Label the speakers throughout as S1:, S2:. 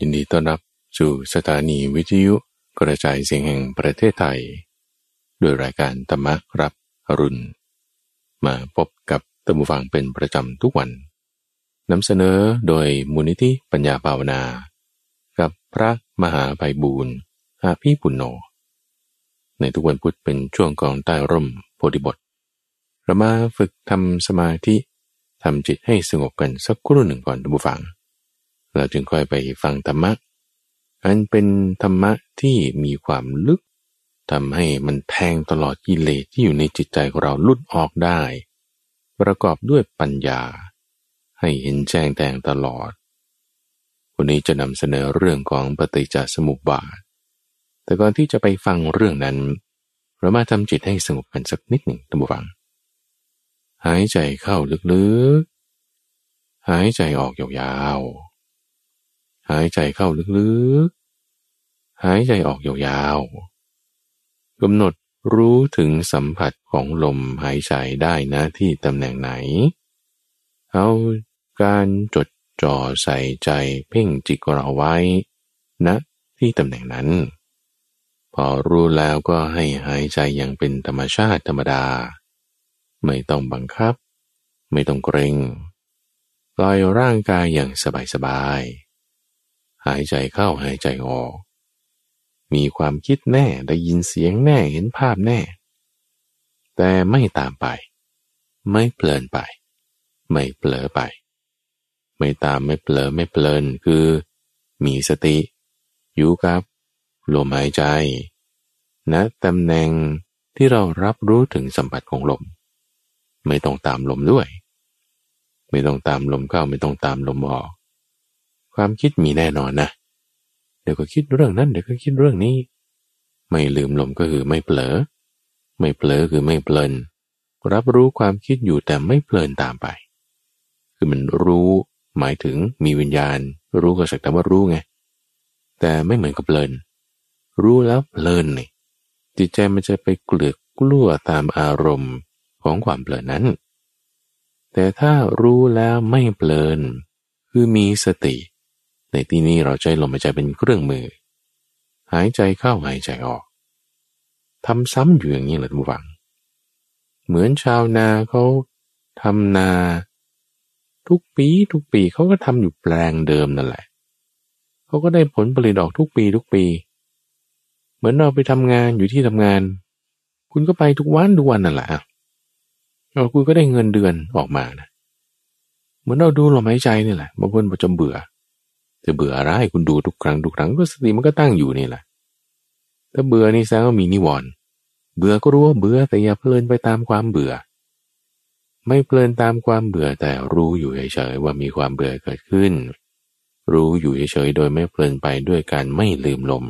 S1: ยินดีต้อนรับสู่สถานีวิทยุกระจายเสียงแห่งประเทศไทย โดยรายการธรรมรับอรุณ มาพบกับตัมบูฟังเป็นประจำทุกวันนำเสนอโดยมูลนิธิปัญญาภาวนา กับพระมหาไพบูรณ์อาภีปุณโญในทุกวันพุธเป็นช่วงกองใต้ร่มโพธิบทเรามาฝึกทำสมาธิทำจิตให้สงบกันสักครู่หนึ่งก่อนท่านผู้ฟัง เราจึงค่อยไปฟังธรรมะ อันเป็นธรรมะที่มีความลึกทำให้มันแทงตลอดกิเลสที่อยู่ในจิตใจของเราลุดออกได้ ประกอบด้วยปัญญา ให้เห็นแจ้งแทงตลอด วันนี้จะนำเสนอเรื่องของปฏิจจสมุปบาท แต่ก่อนที่จะไปฟังเรื่องนั้น เรามาทำจิตให้สงบกันสักนิดหนึ่งท่านผู้ฟัง หายใจเข้าลึกๆ หายใจออกยาวๆ หายใจเข้าลึกๆ หายใจออกยาวๆกำหนดรู้ถึงสัมผัสของลมหายใจได้นะที่ตำแหน่งไหน เอาการจดจ่อใส่ใจเพ่งจิตเราไว้ณนะที่ตำแหน่งนั้น พอรู้แล้วก็ให้หายใจอย่างเป็นธรรมชาติธรรมดา ไม่ต้องบังคับ ไม่ต้องเกรงปล่อยร่างกายอย่างสบายๆ หายใจเข้าหายใจออก มีความคิดแน่ได้ยินเสียงแน่เห็นภาพแน่ แต่ไม่ตามไป ไม่เพลินไป ไม่เผลอไป ไม่ตามไม่เผลอไม่เพลินคือ มีสติ อยู่กับลมหายใจณนะตำแหน่งที่เรารับรู้ถึงสัมผัสของลม ไม่ต้องตามลมด้วย ไม่ต้องตามลมเข้าไม่ต้องตามลมออก ความคิดมีแน่นอนนะ เดี๋ยวก็คิดเรื่องนั้น เดี๋ยวก็คิดเรื่องนี้ ไม่ลืมลมก็คือไม่เผลอ ไม่เผลอคือไม่เพลิน รับรู้ความคิดอยู่แต่ไม่เพลินตามไป คือมันรู้หมายถึงมีวิญญาณ รู้ก็สักแต่ว่ารู้ไง แต่ไม่เหมือนกับเพลิน รู้แล้วเพลินนี่จิตใจมันจะไปเกลือกกลัวตามอารมณ์ของความเพลินนั้น แต่ถ้ารู้แล้วไม่เพลิน คือมีสติ ในที่นี้เราใช้ลมหายใจเป็นเครื่องมือ หายใจเข้าหายใจออกทำซ้ำอยู่อย่างนี้แหละทุกฝัง เหมือนชาวนาเขาทำนา ทุกปีทุกปีเขาก็ทำอยู่แปลงเดิมนั่นแหละเขาก็ได้ผลผลิตออกทุกปีทุกปี เหมือนเราไปทำงานอยู่ที่ทำงาน คุณก็ไปทุกวันทุกวันนั่นแหละเราคุณก็ได้เงินเดือนออกมานะเหมือนเราดูลมหายใจนี่แหละบางคนจะเบื่อ จะเบื่ออะไรคุณดูทุกครั้งทุกครั้งก็สติมันก็ตั้งอยู่นี่แหละถ้าเบื่อนี่แสดงว่ามีนิวรณ์เบื่อก็รู้ว่าเบื่อแต่อย่าเพลินไปตามความเบื่อ ไม่เพลินตามความเบื่อแต่รู้อยู่เฉยๆว่ามีความเบื่อเกิดขึ้น รู้อยู่เฉยๆโดยไม่เพลินไปด้วยการไม่ลืมลม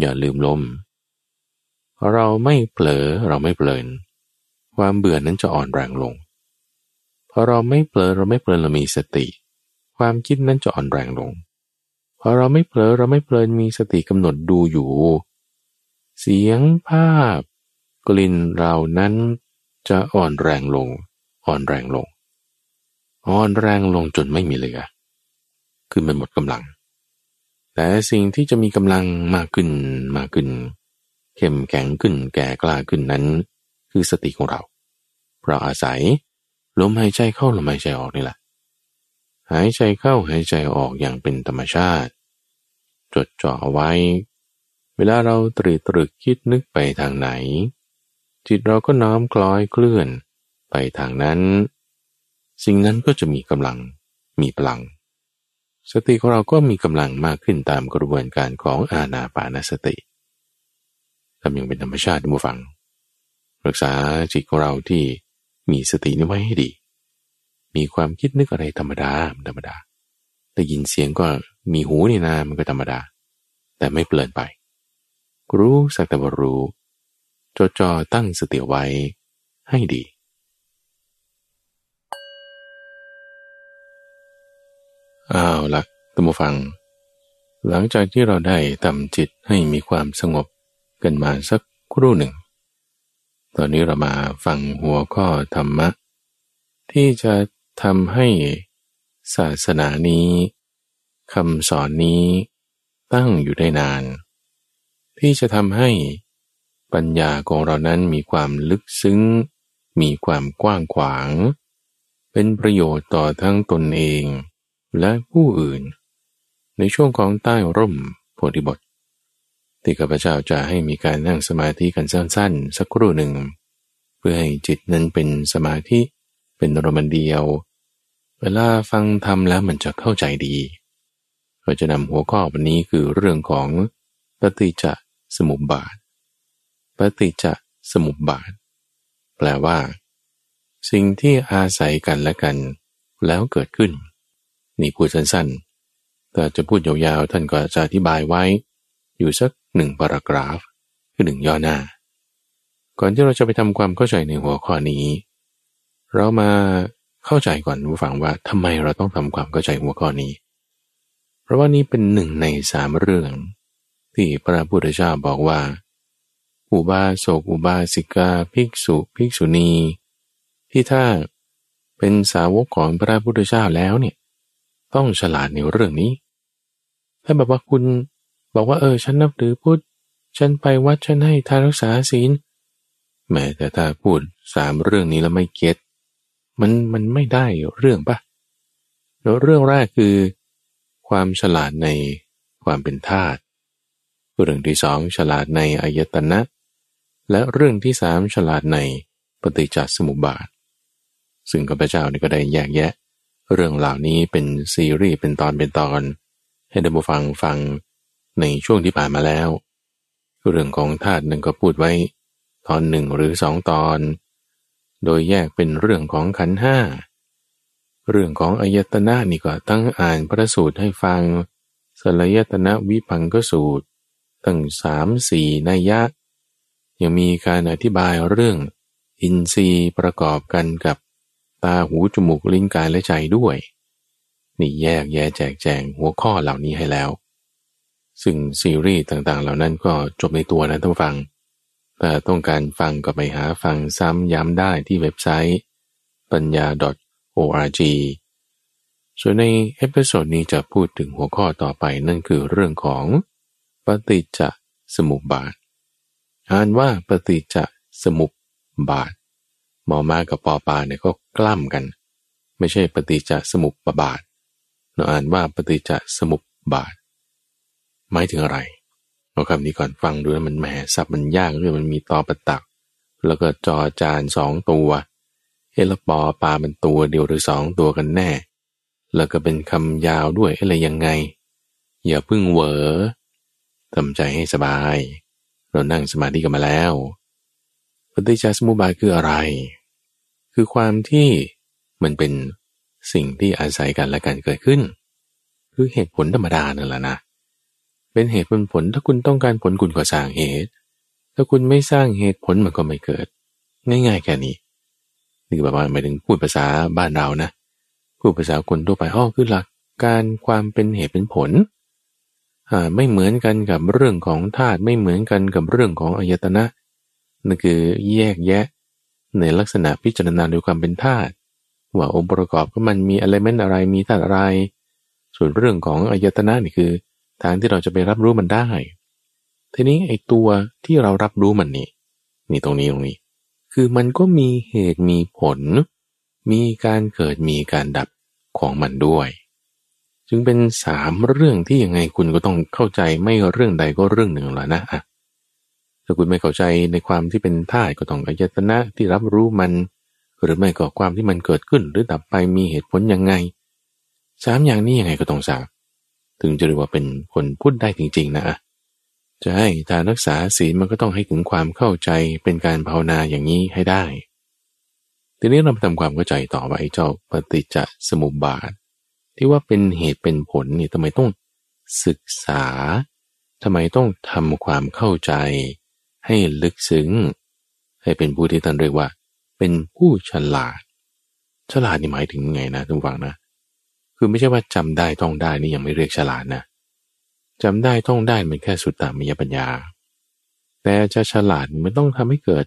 S1: อย่าลืมลม เราไม่เผลอเราไม่เพลิน ความเบื่อนั้นจะอ่อนแรงลงพอเราไม่เผลอเราไม่เพลินเรามีสติ ความคิดนั้นจะอ่อนแรงลงพอเราไม่เผลอเราไม่เพลินมีสติกำหนดดูอยู่ เสียงภาพ กลิ่นเรานั้นจะอ่อนแรงลง อ่อนแรงลง อ่อนแรงลงจนไม่มีเหลือ คือมันหมดกำลัง แต่สิ่งที่จะมีกำลังมากขึ้นมากขึ้น เข้มแข็งขึ้นแก่กล้าขึ้นนั้น คือสติของเราเราอาศัยลมหายใจเข้าลมหายใจออกนี่แหละ หายใจเข้าหายใจออกอย่างเป็นธรรมชาติ จดจ่อไว้ เวลาเราตรีตรึกคิดนึกไปทางไหน จิตเราก็น้อมคล้อยเคลื่อนไปทางนั้น สิ่งนั้นก็จะมีกำลังมีพลัง สติของเราก็มีกำลังมากขึ้นตามกระบวนการของอาณาปานสติทำอย่างเป็นธรรมชาติมูฟัง รักษาจิตของเราที่มีสตินี้ไว้ให้ดี มีความคิดนึกอะไรธรรมดาธรรมดาได้ยินเสียงก็มีหูนี่นามันก็ธรรมดา แต่ไม่เปลี่ยนไป รู้สักแต่ว่ารู้จดจ่อตั้งสติไว้ให้ดี อ้าวละตัมฟัง หลังจากที่เราได้ทำจิตให้มีความสงบกันมาสักครู่หนึ่ง ตอนนี้เรามาฟังหัวข้อธรรมะ ที่จะ ทำให้ศาสนานี้คำสอนนี้ตั้งอยู่ได้นาน ที่จะทำให้ปัญญาของเรานั้นมีความลึกซึ้ง มีความกว้างขวาง เป็นประโยชน์ต่อทั้งตนเองและผู้อื่น ในช่วงของใต้ร่มโพธิบทที่ข้าพเจ้าจะให้มีการนั่งสมาธิกันสั้นๆ สักครู่หนึ่ง เพื่อให้จิตนั้นเป็นสมาธิ เป็นอารมณ์เดียว เวลาฟังทำแล้วมันจะเข้าใจดีเราจะนำหัวข้อวันนี้คือเรื่องของปฏิจจสมุปบาท ปฏิจจสมุปบาท แปลว่า สิ่งที่อาศัยกันและกัน แล้วเกิดขึ้น นี่พูดสั้นๆ แต่จะพูดยาวๆ ท่านก็จะอธิบายไว้ อยู่สักหนึ่งปารากราฟ คือหนึ่งย่อหน้า ก่อนที่เราจะไปทำความเข้าใจในหัวข้อนี้ เรามาเข้าใจก่อนผู้ฟังว่าทำไมเราต้องทำความเข้าใจหัวข้อนี้ เพราะว่านี้เป็นหนึ่งในสามเรื่อง ที่พระพุทธเจ้าบอกว่า อุบาสกอุบาสิกาภิกษุภิกษุณี ที่ถ้าเป็นสาวกของพระพุทธเจ้าแล้วเนี่ย ต้องฉลาดในเรื่องนี้ ถ้าแบบว่าคุณบอกว่าเออฉันนับถือพุทธฉันไปวัดฉันให้ทานรักษาศีลแม้แต่ถ้าพูดสามเรื่องนี้แล้วไม่เก็ต มันมันไม่ได้เรื่องปะแล้วเรื่องแรกคือ ความฉลาดในความเป็นธาตุเรื่องที่สองฉลาดในอายตนะ และเรื่องที่สามฉลาดในปฏิจจสมุปบาท ซึ่งข้าพเจ้านี่ก็ได้แยกแยะ เรื่องเหล่านี้เป็นซีรีส์เป็นตอนเป็นตอน ให้ได้มาฟังฟังในช่วงที่ผ่านมาแล้ว เรื่องของธาตุนั้นก็พูดไว้ ตอนหนึ่งหรือสองตอน โดยแยกเป็นเรื่องของขันห้า เรื่องของอายตนะนี่ก็ตั้งอ่านพระสูตรให้ฟัง สลายตนะวิพังกสูตร ตั้งสามสี่นัยยะ ยังมีการอธิบายเรื่อง อินทรีย์ประกอบกันกับตาหูจมูกลิ้นกายและใจด้วย นี่แยกแยะแจกแจงหัวข้อเหล่านี้ให้แล้ว ซึ่งซีรีส์ต่างๆ เหล่านั้นก็จบในตัวนะท่านฟัง แต่ต้องการฟังก็ไปหาฟังซ้ำย้ำได้ที่เว็บไซต์ ปัญญา org ส่วนใน episode นี้จะพูดถึงหัวข้อต่อไปนั่นคือเรื่องของปฏิจจสมุปบาท อ่านว่าปฏิจจสมุปบาทหมอมากับปอปาเนี่ยก็กล้ำกัน ไม่ใช่ปฏิจจสมุปบาท เราอ่านว่าปฏิจจสมุปบาท หมายถึงอะไร เอาคำนี้ก่อนฟังดูแล้วมันแหมสับมันยากเลยมันมีตอประตัก แล้วก็จอจานสองตัวเอลปอปลามันตัวเดียวหรือสองตัวกันแน่ แล้วก็เป็นคำยาวด้วยอะไรยังไง อย่าพึ่งเหวอทำใจให้สบาย เรานั่งสมาธิกันมาแล้วปฏิจจสมุปบาทคืออะไร คือความที่มันเป็นสิ่งที่อาศัยกันและกันเกิดขึ้น คือเหตุผลธรรมดานั่นแหละนะ เป็นเหตุเป็นผล ถ้าคุณต้องการผลคุณก็สร้างเหตุ ถ้าคุณไม่สร้างเหตุผลมันก็ไม่เกิด ง่ายๆแค่นี้นี่แบบว่าหมายถึงพูดภาษาบ้านเรานะพูดภาษาคนทั่วไปอ้อคือหลักการความเป็นเหตุเป็นผลไม่เหมือนกันกับเรื่องของธาตุไม่เหมือนกันกับเรื่องของอายตนะนั่นคือแยกแยะ ในลักษณะพิจารณาโดยความเป็นธาตุว่าองค์ประกอบก็มันมีอะไรเมนอะไรมีธาตุอะไร ส่วนเรื่องของอายตนะนี่คือ ทางที่เราจะไปรับรู้มันได้ ทีนี้ไอ้ตัวที่เรารับรู้มันนี่นี่ตรงนี้ตรงนี้ คือมันก็มีเหตุมีผล มีการเกิดมีการดับของมันด้วย จึงเป็นสามเรื่องที่ยังไงคุณก็ต้องเข้าใจไม่เรื่องใดก็เรื่องหนึ่งแล้วนะอะถ้าคุณไม่เข้าใจในความที่เป็นธาตุก็ต้องอายตนะที่รับรู้มัน หรือไม่ก็ความที่มันเกิดขึ้นหรือดับไปมีเหตุผลยังไงสามอย่างนี้ยังไงก็ต้องทราบ ถึงจะเรียกว่าเป็นคนพูดได้จริง ๆ นะจะให้ทานรักษาศีลมันก็ต้องให้ถึงความเข้าใจเป็นการภาวนาอย่างนี้ให้ได้ ทีนี้เราทำความเข้าใจต่อว่าไอ้เจ้าปฏิจจสมุปบาท ที่ว่าเป็นเหตุเป็นผลนี่ทำไมต้องศึกษาทำไมต้องทำความเข้าใจ ให้ลึกซึ้ง ให้เป็นผู้ที่ท่านเรียกว่า เป็นผู้ฉลาด ฉลาดนี่หมายถึงไงนะผู้ฟังนะ คือไม่ใช่ว่าจำได้ต้องได้นี่ยังไม่เรียกฉลาดนะจำได้ท่องได้มันแค่สุดตามยปัญญา แต่จะฉลาดมันต้องทำให้เกิด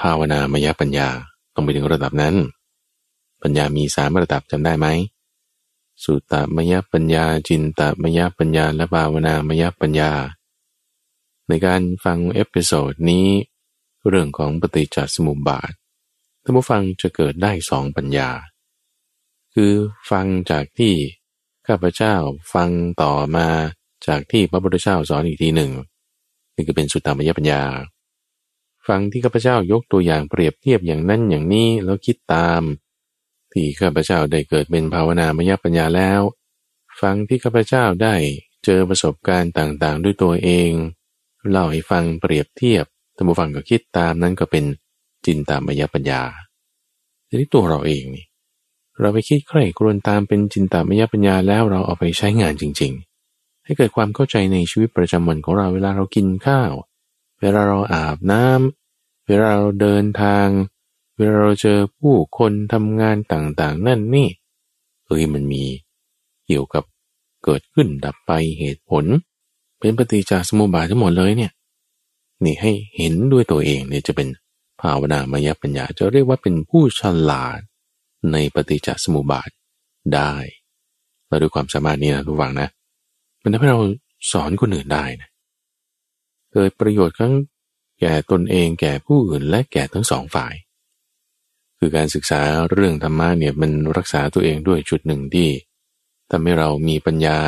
S1: ภาวนามยปัญญาต้องไปถึงระดับนั้น ปัญญามีสามระดับจำได้ไหมสุตมยปัญญา จินตมยปัญญา และภาวนามยปัญญา ในการฟัง episode นี้ เรื่องของปฏิจจสมุปบาทท่านผู้ฟังจะเกิดได้สองปัญญา คือฟังจากที่ข้าพเจ้าฟังต่อมาจากที่พระพุทธเจ้าสอนอีกทีหนึ่งนี่ก็เป็นสุตตามยปัญญา ฟังที่ข้าพเจ้ายกตัวอย่างเปรียบเทียบอย่างนั้นอย่างนี้แล้วคิดตาม ที่ข้าพเจ้าได้เกิดเป็นภาวนามยปัญญาแล้ว ฟังที่ข้าพเจ้าได้เจอประสบการณ์ต่างๆ ด้วยตัวเองเล่าให้ฟังเปรียบเทียบท่านผู้ฟังก็คิดตามนั้นก็เป็นจินตามยปัญญาทีนี้ตัวเราเองนี่ เราไปคิดใคร่ครวญตามเป็นจินตามยปัญญาแล้วเราเอาไปใช้งานจริง ๆ ให้เกิดความเข้าใจในชีวิตประจำวันของเราเวลาเรากินข้าว เวลาเราอาบน้ำเวลาเราเดินทาง เวลาเราเจอผู้คนทำงานต่างๆ นั่นนี่เอ้ยมันมีเกี่ยวกับเกิดขึ้นดับไปเหตุผล เป็นปฏิจจสมุปบาททั้งหมดเลยเนี่ยนี่ให้เห็นด้วยตัวเองเนี่ยจะเป็นภาวนามยปัญญาจะเรียกว่าเป็นผู้ฉลาด ในปฏิจจสมุปบาทได้เราด้วยความสามารถนี้นะทุกฝังนะ มันทำให้เราสอนคนอื่นได้นะเกิดประโยชน์ทั้งแก่ตนเองแก่ผู้อื่นและแก่ทั้งสองฝ่าย คือการศึกษาเรื่องธรรมะเนี่ยมันรักษาตัวเองด้วยจุดหนึ่งที่ทำให้เรามีปัญญา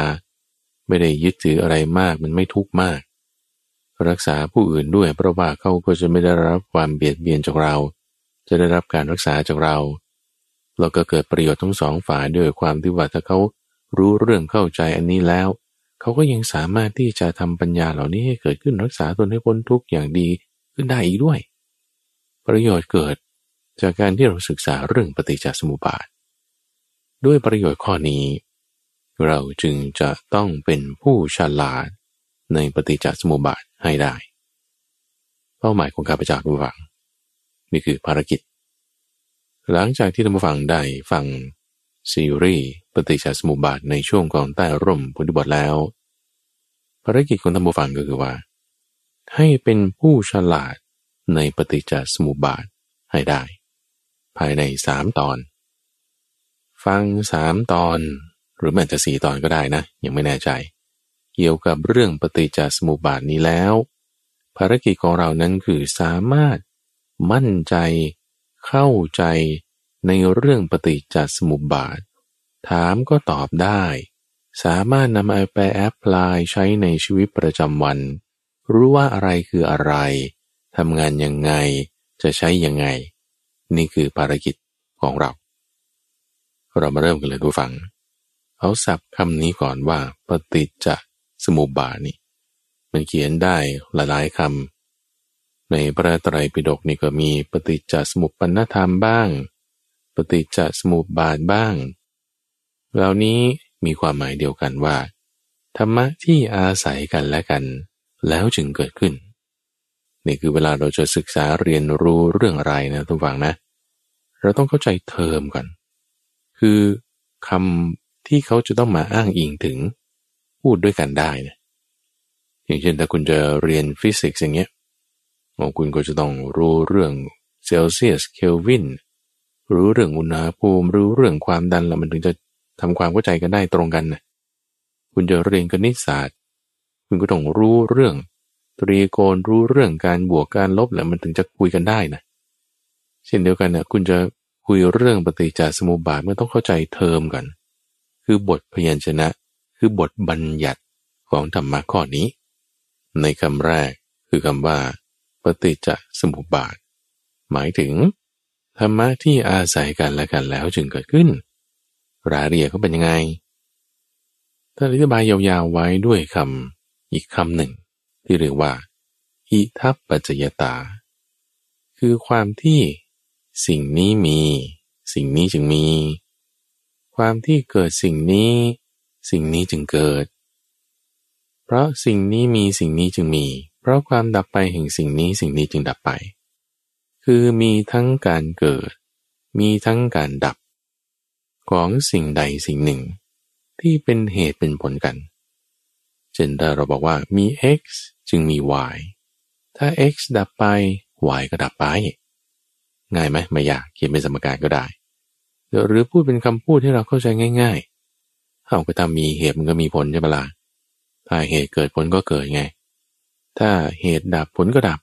S1: ไม่ได้ยึดถืออะไรมากมันไม่ทุกข์มาก รักษาผู้อื่นด้วยเพราะว่าเขาก็จะไม่ได้รับความเบียดเบียนจากเรา จะได้รับการรักษาจากเรา เราก็เกิดประโยชน์ทั้งสองฝ่ายด้วยความที่ว่าถ้าเขารู้เรื่องเข้าใจอันนี้แล้ว เขาก็ยังสามารถที่จะทำปัญญาเหล่านี้ให้เกิดขึ้นรักษาตนให้พ้นทุกข์อย่างดีขึ้นได้อีกด้วย ประโยชน์เกิดจากการที่เราศึกษาเรื่องปฏิจจสมุปบาท ด้วยประโยชน์ข้อนี้ เราจึงจะต้องเป็นผู้ฉลาดในปฏิจจสมุปบาทให้ได้ เป้าหมายของข้าพเจ้าทุกฝัง นี่คือภารกิจ หลังจากที่ท่านผู้ฟังได้ฟังซีรีส์ปฏิจจสมุปบาทในช่วงของใต้ร่มพุทธบทแล้ว ภารกิจของท่านผู้ฟังก็คือว่า ให้เป็นผู้ฉลาดในปฏิจจสมุปบาทให้ได้ ภายในสามตอน ฟังสามตอนหรือแม้แต่สี่ตอนก็ได้นะ ยังไม่แน่ใจ เกี่ยวกับเรื่องปฏิจจสมุปบาทนี้แล้ว ภารกิจของเรานั้นคือสามารถมั่นใจ เข้าใจในเรื่องปฏิจจสมุปบาท ถามก็ตอบได้ สามารถนำเอาไปแอพพลายใช้ในชีวิตประจำวัน รู้ว่าอะไรคืออะไรทำงานยังไงจะใช้ยังไง นี่คือภารกิจของเรา เรามาเริ่มกันเลยทุกฝัง เอาศัพท์คำนี้ก่อนว่า ปฏิจจสมุปบาทนี่มันเขียนได้หลายๆคำ ในพระไตรปิฎกนี่ก็มีปฏิจจสมุปปนธรรมบ้าง ปฏิจจสมุปบาทบ้าง เหล่านี้มีความหมายเดียวกันว่า ธรรมะที่อาศัยกันและกัน แล้วจึงเกิดขึ้น นี่คือเวลาเราจะศึกษาเรียนรู้เรื่องอะไรนะทุกฝังนะ เราต้องเข้าใจเทอมก่อน คือคำที่เขาจะต้องมาอ้างอิงถึง พูดด้วยกันได้นะอย่างเช่นถ้าคุณจะเรียนฟิสิกส์อย่างเงี้ย คุณก็จะต้องรู้เรื่องเซลเซียสเคลวินรู้เรื่องอุณหภูมิรู้เรื่องความดันแล้วมันถึงจะทำความเข้าใจกันได้ตรงกันนะคุณจะเรียนคณิตศาสตร์ คุณก็ต้องรู้เรื่องตรีโกณรู้เรื่องการบวกการลบแล้วมันถึงจะคุยกันได้นะเช่นเดียวกันนะคุณจะคุยเรื่องปฏิจจสมุปบาทมันต้องเข้าใจเทอมกัน คือบทพยัญชนะ คือบทบัญญัติของธรรมะข้อนี้ ในคำแรกคือคำว่า ปฏิจจสมุปบาท หมายถึง ธรรมะที่อาศัยกันและกันแล้วจึงเกิดขึ้น รายละเอียดเขาเป็นยังไงถ้าอธิบายยาวๆไว้ด้วยคำอีกคำหนึ่ง ที่เรียกว่าอิทัปปัจจยตา คือความที่สิ่งนี้มี สิ่งนี้จึงมี ความที่เกิดสิ่งนี้ สิ่งนี้จึงเกิด เพราะสิ่งนี้มีสิ่งนี้จึงมี เพราะความดับไปแห่งสิ่งนี้สิ่งนี้จึงดับไป คือมีทั้งการเกิด มีทั้งการดับ ของสิ่งใดสิ่งหนึ่ง ที่เป็นเหตุเป็นผลกัน เช่นถ้าเราบอกว่ามี x จึงมี y ถ้า x ดับไป y ก็ดับไป ง่ายไหมไม่ยากเขียนเป็นสมการก็ได้ หรือพูดเป็นคำพูดที่เราเข้าใจง่ายเอาก็ถ้ามีเหตุมันก็มีผลใช่ไหมล่ะถ้าเหตุเกิดผลก็เกิดไง ถ้าเหตุดับผลก็ดับ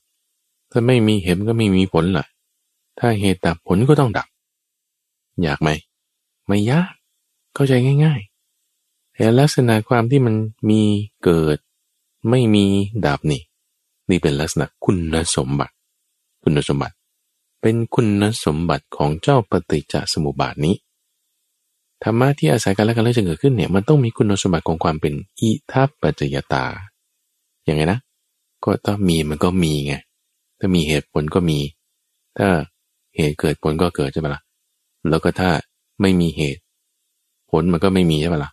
S1: ถ้าไม่มีเหตุก็ไม่มีผลล่ะ ถ้าเหตุดับผลก็ต้องดับ อยากไหม ไม่ยาก เข้าใจง่ายๆแต่ลักษณะความที่มันมีเกิด ไม่มีดับนี่ นี่เป็นลักษณะคุณสมบัติ คุณสมบัติ เป็นคุณสมบัติของเจ้าปฏิจจสมุปบาทนี้ธรรมะที่อาศัยกันและกันแล้วจะเกิดขึ้นเนี่ยมันต้องมีคุณสมบัติของความเป็นอิทัปปัจจยตาอย่างไงนะ ก็ถ้ามีมันก็มีไง ถ้ามีเหตุผลก็มี ถ้าเหตุเกิดผลก็เกิดใช่ไหมละ่ะ แล้วก็ถ้าไม่มีเหตุ ผลมันก็ไม่มีใช่ไหมละ่ะ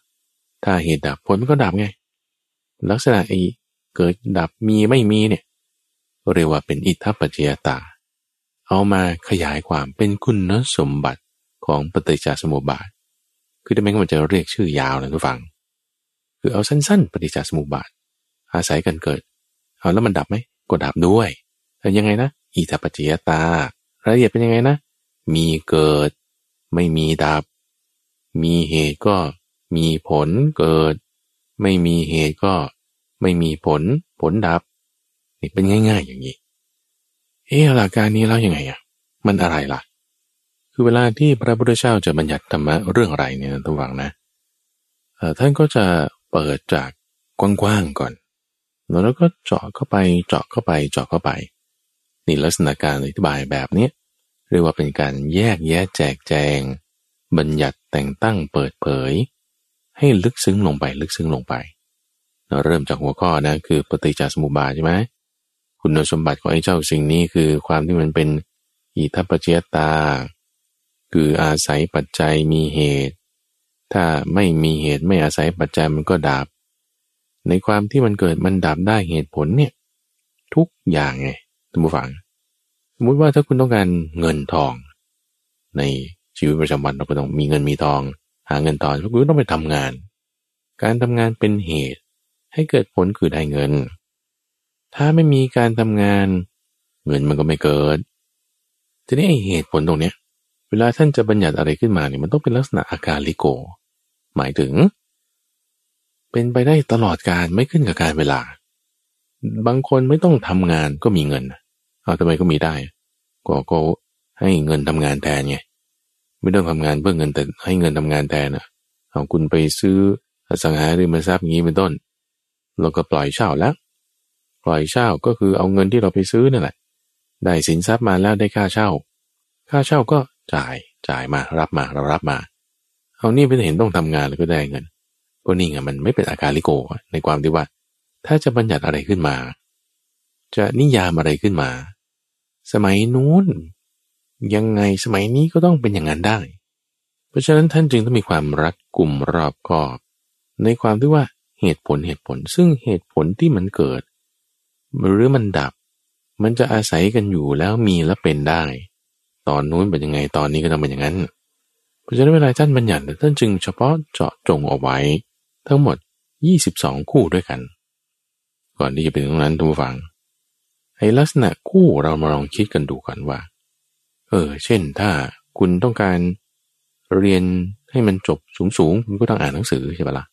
S1: ถ้าเหตุดับผลมันก็ดับไง ลักษณะไอ้เกิดดับมีไม่มีเนี่ย เรียกว่าเป็นอิทัปปัจจยตา เอามาขยายความเป็นคุณสมบัติของปฏิจจสมุปบาท คือถ้าไมมันจะเรียกชื่อยาวนะทุกฝัง คือเอาสั้นๆ ปฏิจจสมุปบาท อาศัยกันเกิด เอาแล้วมันดับไหมก็ดับด้วยแต่ยังไงนะอิทัปปัจจยตารายละเอียดเป็นยังไงนะ มีเกิด ไม่มีดับ มีเหตุก็มีผลเกิด ไม่มีเหตุก็ไม่มีผลผลดับ นี่เป็นง่าย ๆ อย่างนี้ เออหลักการนี้แล้วยังไงอะ มันอะไรล่ะ คือเวลาที่พระพุทธเจ้าจะบัญญัติธรรมะเรื่องอะไรเนี่ยทุกฝังนะท่านก็จะเปิดจากกว้างๆก่อน แล้วก็เจาะเข้าไปเจาะเข้าไปเจาะเข้าไป นี่ลักษณะการอธิบายแบบนี้เรียกว่าเป็นการแยกแยะแจกแจง บัญญัติแต่งตั้งเปิดเผย ให้ลึกซึ้งลงไปลึกซึ้งลงไปเราเริ่มจากหัวข้อนะคือปฏิจจสมุปบาทใช่ไหมคุณสมบัติของไอ้เจ้าสิ่งนี้คือความที่มันเป็นอิทัปปัจจยตา คืออาศัยปัจจัยมีเหตุ ถ้าไม่มีเหตุไม่อาศัยปัจจัยมันก็ดับ ในความที่มันเกิดมันดับได้เหตุผลเนี่ย ทุกอย่างไงท่านผู้ฟัง สมมติว่าถ้าคุณต้องการเงินทอง ในชีวิตประจำวันเราก็ต้องมีเงินมีทอง หาเงินทองคุณต้องไปทำงาน การทำงานเป็นเหตุ ให้เกิดผลคือได้เงิน ถ้าไม่มีการทำงาน เงินมันก็ไม่เกิดทีนี้เหตุผลตรงเนี้ย เวลาท่านจะบัญญัติอะไรขึ้นมาเนี่ยมันต้องเป็นลักษณะอาการลิโก หมายถึง เป็นไปได้ตลอดการไม่ขึ้นกับการเวลา บางคนไม่ต้องทำงานก็มีเงินเอาทำไมก็มีได้ก็ก็ให้เงินทำงานแทนไงไม่ต้องทำงานเพื่อเงินแต่ให้เงินทำงานแทนนะเอาคุณไปซื้ออสังหาริมทรัพย์อย่างนี้เป็นต้นเราก็ปล่อยเช่าแล้วปล่อยเช่าก็คือเอาเงินที่เราไปซื้อนั่นแหละได้สินทรัพย์มาแล้วได้ค่าเช่า ค่าเช่าก็จ่ายจ่ายมารับมาเรารับมา เอานี่ไม่เห็นต้องทำงานแล้วก็ได้เงิน ก็นี่ไงมันไม่เป็นอาการลิโกในความที่ว่า ถ้าจะบัญญัติอะไรขึ้นมา จะนิยามอะไรขึ้นมา สมัยนู้นยังไงสมัยนี้ก็ต้องเป็นอย่างนั้นได้ เพราะฉะนั้นท่านจึงต้องมีความรัดกลุ่มรอบคอบ ในความที่ว่าเหตุผลเหตุผล ซึ่งเหตุผลที่มันเกิด หรือมันดับ มันจะอาศัยกันอยู่แล้วมีและเป็นได้ ตอนนู้นเป็นยังไงตอนนี้ก็ต้องเป็นอย่างนั้น เพราะฉะนั้นเวลาท่านบัญญัติท่านจึงเฉพาะเจาะจงเอาไว้ ทั้งหมด 22 คู่ด้วยกัน ก่อนที่จะเป็นตรงนั้นทุกฝังไอ้ลักษณะคู่เรามาลองคิดกันดูก่อนว่า เออ เช่น ถ้าคุณต้องการเรียนให้มันจบสูงสูงคุณก็ต้องอ่านหนังสือใช่ปะละ่ะ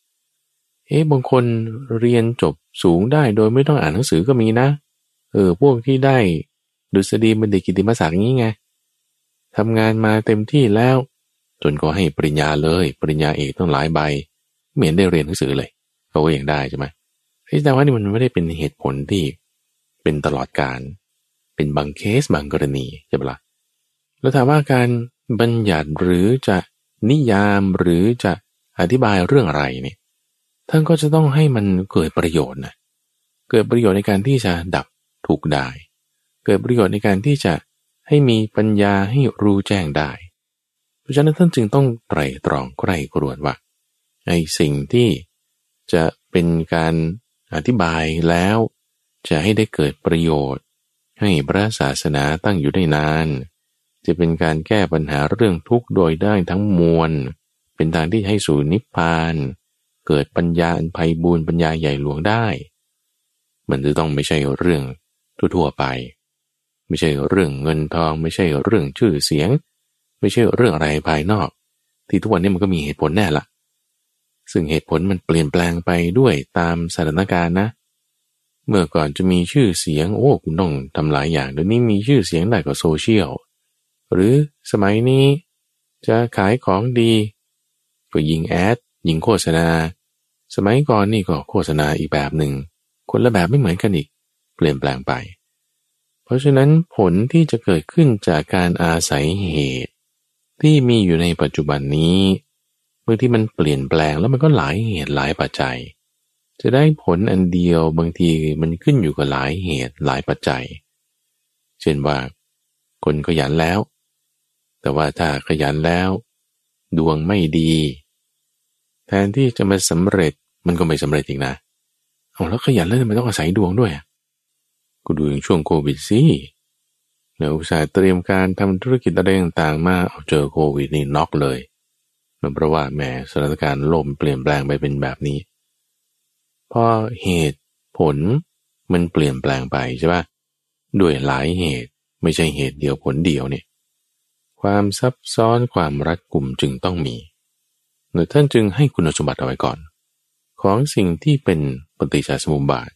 S1: เอ๊ะบางคนเรียนจบสูงได้โดยไม่ต้องอ่านหนังสือก็มีนะ เออ พวกที่ได้ดุษฎีบัณฑิตกิติมศักดิ์นี้ไงทำงานมาเต็มที่แล้ว จนก็ให้ปริญญาเลย ปริญญาเอกต้องหลายใบ เหมือนได้เรียนหนังสือเลยเขาก็ยังได้ใช่ไหมแต่ว่านี่มันไม่ได้เป็นเหตุผลที่เป็นตลอดการ เป็นบางเคสบางกรณีใช่ปะละ่ะแล้วถามว่าการบัญญัติหรือจะนิยามหรือจะอธิบายเรื่องอะไรเนี่ยท่านก็จะต้องให้มันเกิดประโยชน์นะเกิดประโยชน์ในการที่จะดับถูกได้ เกิดประโยชน์ในการที่จะให้มีปัญญาให้รู้แจ้งได้ เพราะฉะนั้นท่านจึงต้องไตรตรองใกล้กรวนว่า ไอ้สิ่งที่จะเป็นการอธิบายแล้ว จะให้ได้เกิดประโยชน์ ให้พระศาสนาตั้งอยู่ได้นาน จะเป็นการแก้ปัญหาเรื่องทุกข์โดยได้ทั้งมวล เป็นทางที่ให้สู่นิพพาน เกิดปัญญาอันไพบูรณ์ปัญญาใหญ่หลวงได้ มันจะต้องไม่ใช่เรื่องทั่วๆไป ไม่ใช่เรื่องเงินทอง ไม่ใช่เรื่องชื่อเสียง ไม่ใช่เรื่องอะไรภายนอก ที่ทุกวันนี้มันก็มีเหตุผลแน่ละ ซึ่งเหตุผลมันเปลี่ยนแปลงไปด้วยตามสถานการณ์นะ เมื่อก่อนจะมีชื่อเสียงโอ้คุณต้องทำหลายอย่างเดี๋ยวนี้มีชื่อเสียงได้กับโซเชียลหรือสมัยนี้จะขายของดี ก็ยิงแอดยิงโฆษณา สมัยก่อนนี่ก็โฆษณาอีกแบบหนึ่ง คนละแบบไม่เหมือนกันอีก เปลี่ยนแปลงไป เพราะฉะนั้นผลที่จะเกิดขึ้นจากการอาศัยเหตุ ที่มีอยู่ในปัจจุบันนี้ บางทีมันเปลี่ยนแปลงแล้วมันก็หลายเหตุหลายปัจจัย จะได้ผลอันเดียวบางทีมันขึ้นอยู่กับหลายเหตุหลายปัจจัย เช่นว่า คนขยันแล้ว แต่ว่าถ้าขยันแล้ว ดวงไม่ดี แทนที่จะมาสำเร็จมันก็ไม่สำเร็จอีกนะเอาแล้วขยันแล้วทำไมต้องอาศัยดวงด้วยก็ดูอย่างช่วงโควิดสิแล้วอุตส่าห์เตรียมการทำธุรกิจอะไรต่างๆมาเอาเจอโควิดนี่น็อกเลย เพราะว่าแม่สถานการณ์ลมเปลี่ยนแปลงไปเป็นแบบนี้ พอเหตุผลมันเปลี่ยนแปลงไปใช่ปะด้วยหลายเหตุไม่ใช่เหตุเดียวผลเดียวเนี่ยความซับซ้อนความรัดกุมจึงต้องมีหรือท่านจึงให้คุณสมบัติเอาไว้ก่อน ของสิ่งที่เป็นปฏิจจสมุปบาท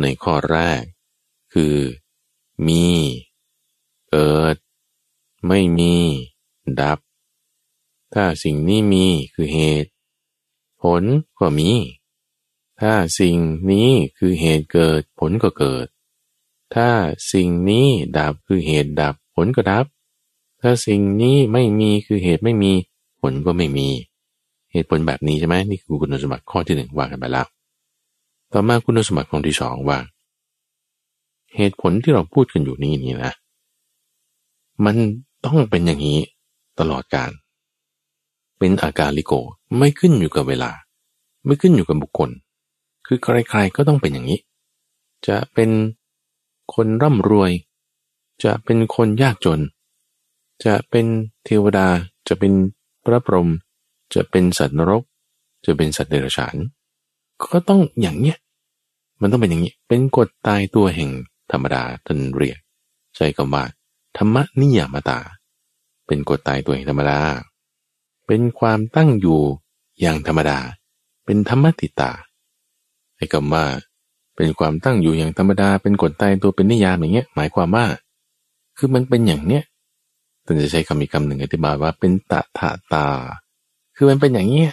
S1: ในข้อแรก คือ มี เกิด ไม่มี ดับ ถ้าสิ่งนี้มีคือเหตุ ผลก็มี ถ้าสิ่งนี้คือเหตุเกิด ผลก็เกิด ถ้าสิ่งนี้ดับคือเหตุดับ ผลก็ดับ ถ้าสิ่งนี้ไม่มีคือเหตุไม่มี ผลก็ไม่มี เหตุผลแบบนี้ใช่ไหมนี่คือคุณสมบัติข้อที่หนึ่งว่ากันไปแล้วต่อมาคุณสมบัติข้อที่สองว่า เหตุผลที่เราพูดกันอยู่นี้นี่นะ มันต้องเป็นอย่างนี้ตลอดการ เป็นอาการลิโกไม่ขึ้นอยู่กับเวลา ไม่ขึ้นอยู่กับบุคคล คือใครๆก็ต้องเป็นอย่างนี้ จะเป็นคนร่ำรวย จะเป็นคนยากจน จะเป็นเทวดา จะเป็นพระพรหมจะเป็นสัตว์นรก จะเป็นสัตว์เดรัจฉานก็ต้องอย่างเนี้ยมันต้องเป็นอย่างนี้ เป็นกฎตายตัวแห่งธรรมดาท่านเรียกใช้คำว่าธรรมนิยามตา เป็นกฎตายตัวแห่งธรรมดา เป็นความตั้งอยู่อย่างธรรมดา เป็นธรรมติตาไอ้คำว่าเป็นความตั้งอยู่อย่างธรรมดา เป็นกฎตายตัวเป็นนิยามอย่างเงี้ย หมายความว่า คือมันเป็นอย่างเนี้ยท่านจะใช้คำอีกคำหนึ่งอธิบายว่าเป็นตะถาตา คือมันเป็นอย่างเนี้ย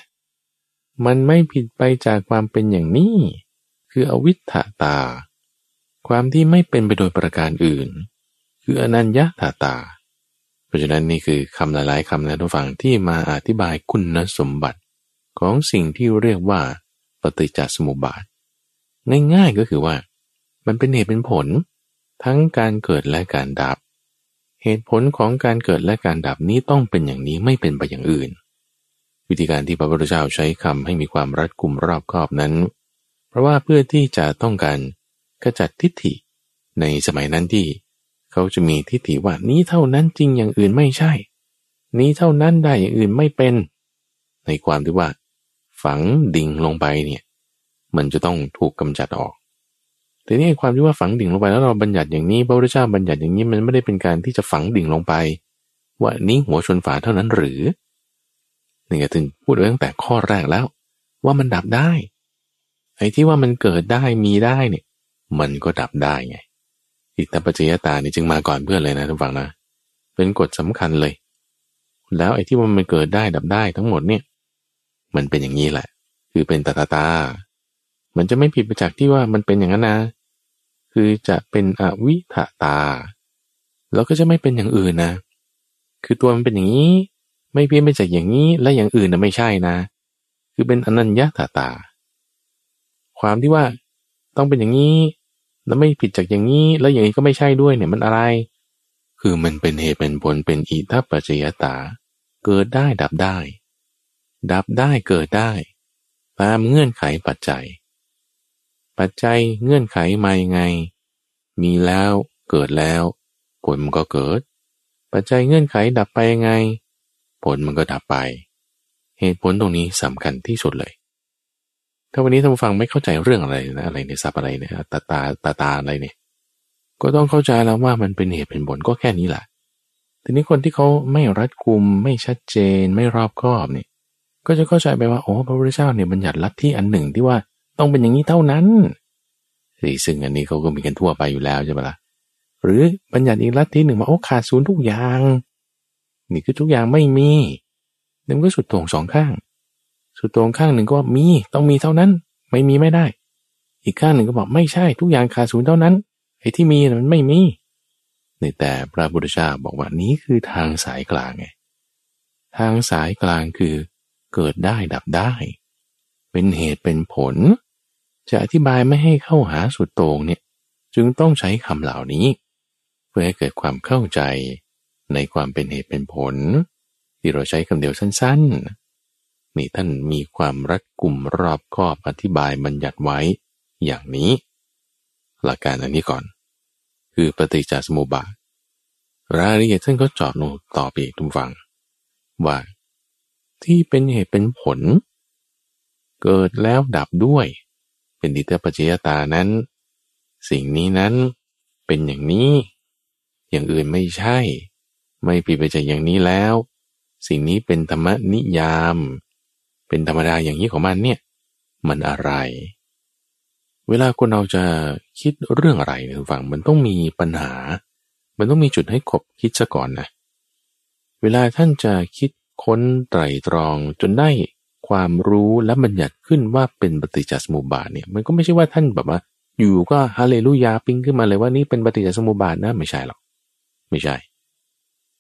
S1: มันไม่ผิดไปจากความเป็นอย่างนี้ คืออวิถาตา ความที่ไม่เป็นไปโดยประการอื่น คืออนัญญาตาตา เพราะฉะนั้นนี่คือคำหลายๆคำนะทุกฝั่งที่มาอธิบายคุณสมบัติของสิ่งที่เรียกว่าปฏิจจสมุปบาทง่ายๆก็คือว่า มันเป็นเหตุเป็นผล ทั้งการเกิดและการดับ เหตุผลของการเกิดและการดับนี้ต้องเป็นอย่างนี้ไม่เป็นไปอย่างอื่น วิธีการที่พระพุทธเจ้าใช้คำให้มีความรัดกุมรอบคอบนั้น เพราะว่าเพื่อที่จะต้องการกระจัดทิฏฐิในสมัยนั้นที่ เขาจะมีทิฏฐิว่านี้เท่านั้นจริงอย่างอื่นไม่ใช่ นี้เท่านั้นได้อย่างอื่นไม่เป็น ในความที่ว่า ฝังดิ่งลงไปเนี่ย มันจะต้องถูกกำจัดออกแต่นี่ความที่ว่าฝังดิ่งลงไปแล้วเราบัญญัติอย่างนี้พระพุทธเจ้าบัญญัติอย่างนี้มันไม่ได้เป็นการที่จะฝังดิ่งลงไป ว่านี้หัวชนฝาเท่านั้นหรือนี่ก็ถึงพูดไว้ตั้งแต่ข้อแรกแล้ว ว่ามันดับได้ไอ้ที่ว่ามันเกิดได้มีได้เนี่ย มันก็ดับได้ไง อิทธปัจจยตานี่จึงมาก่อนเพื่อนเลยนะทุกฝังนะ เป็นกฎสำคัญเลย แล้วไอ้ที่มันเกิดได้ดับได้ทั้งหมดเนี่ย มันเป็นอย่างนี้แหละ คือเป็นตาตาตา มันจะไม่ผิดไปจากที่ว่ามันเป็นอย่างนั้นนะ คือจะเป็นอวิถาตา แล้วก็จะไม่เป็นอย่างอื่นนะ คือตัวมันเป็นอย่างนี้ ไม่เพี้ยนไปจากอย่างนี้ และอย่างอื่นนะไม่ใช่นะ คือเป็นอนัญญาตาตา ความที่ว่าต้องเป็นอย่างนี้ แล้วไม่ผิดจากอย่างนี้ แล้วอย่างนี้ก็ไม่ใช่ด้วยเนี่ยมันอะไร คือมันเป็นเหตุเป็นผลเป็นอิทัปปัจจยตา เกิดได้ดับได้ ดับได้เกิดได้ ตามเงื่อนไขปัจจัย ปัจจัยเงื่อนไขมายังไง มีแล้วเกิดแล้ว ผลมันก็เกิด ปัจจัยเงื่อนไขดับไปยังไง ผลมันก็ดับไป เหตุผลตรงนี้สำคัญที่สุดเลย ถ้าวันนี้ท่านฟังไม่เข้าใจเรื่องอะไรนะอะไรในซับอะไรเนี่ยตาตาตาตาอะไรเนี่ยก็ต้องเข้าใจแล้วว่ามันเป็นเหตุเป็นผลก็แค่นี้แหละทีนี้คนที่เขาไม่รัดกุม ไม่ชัดเจน ไม่รอบคอบเนี่ย ก็จะเข้าใจไปว่าโอ้พระพุทธเจ้าเนี่ยบัญญัติลัทธิอันหนึ่งที่ว่าต้องเป็นอย่างนี้เท่านั้นสิซึ่งอันนี้เขาก็มีกันทั่วไปอยู่แล้วใช่ไหมละ่ะหรือบัญญัติอีกลัทธิหนึ่งมาโอ้ขาดศูนย์ทุกอย่าง นี่คือทุกอย่างไม่มีนั่นก็สุดโต่งสองข้าง สุดต่งข้างหนึ่งก็ว่ามีต้องมีเท่านั้น ไม่มีไม่ได้ อีกข้างหนึ่งก็บอกไม่ใช่ทุกอย่างขาดศูนย์เท่านั้นไอ้ที่มีมันไม่มีนี่แต่พระพุทธเจ้าบอกว่านี้คือทางสายกลางไงทางสายกลางคือเกิดได้ดับได้ เป็นเหตุเป็นผล จะอธิบายไม่ให้เข้าหาสุดโต่งเนี่ยจึงต้องใช้คำเหล่านี้ เพื่อให้เกิดความเข้าใจในความเป็นเหตุเป็นผล ที่เราใช้คำเดียวสั้นๆ นี่ท่านมีความรัดกุมรอบคอบอธิบายบัญญัติไว้อย่างนี้ หลักการอันนี้ก่อน คือปฏิจจสมุปบาทรายละเอียดท่านก็จาะลงต่อไปอีกทุกฝัง ว่า ที่เป็นเหตุเป็นผล เกิดแล้วดับด้วย เป็นดิตปัจจยตานั้น สิ่งนี้นั้นเป็นอย่างนี้ อย่างอื่นไม่ใช่ ไม่ผิดไปจากอย่างนี้แล้ว สิ่งนี้เป็นธรรมนิยาม เป็นธรรมดาอย่างนี้ของมันเนี่ย มันอะไร เวลาคนเราจะคิดเรื่องอะไรนี่ยฟังมันต้องมีปัญหา มันต้องมีจุดให้ขบคิดซะก่อนนะ เวลาท่านจะคิดค้นไตรตรองจนได้ความรู้และบัญญัติขึ้นว่าเป็นปฏิจจสมุปบาทเนี่ย มันก็ไม่ใช่ว่าท่านแบบว่า อยู่ก็ฮาเลลูยาปิ้งขึ้นมาเลยว่านี่เป็นปฏิจจสมุปบาทนะไม่ใช่หรอก ไม่ใช่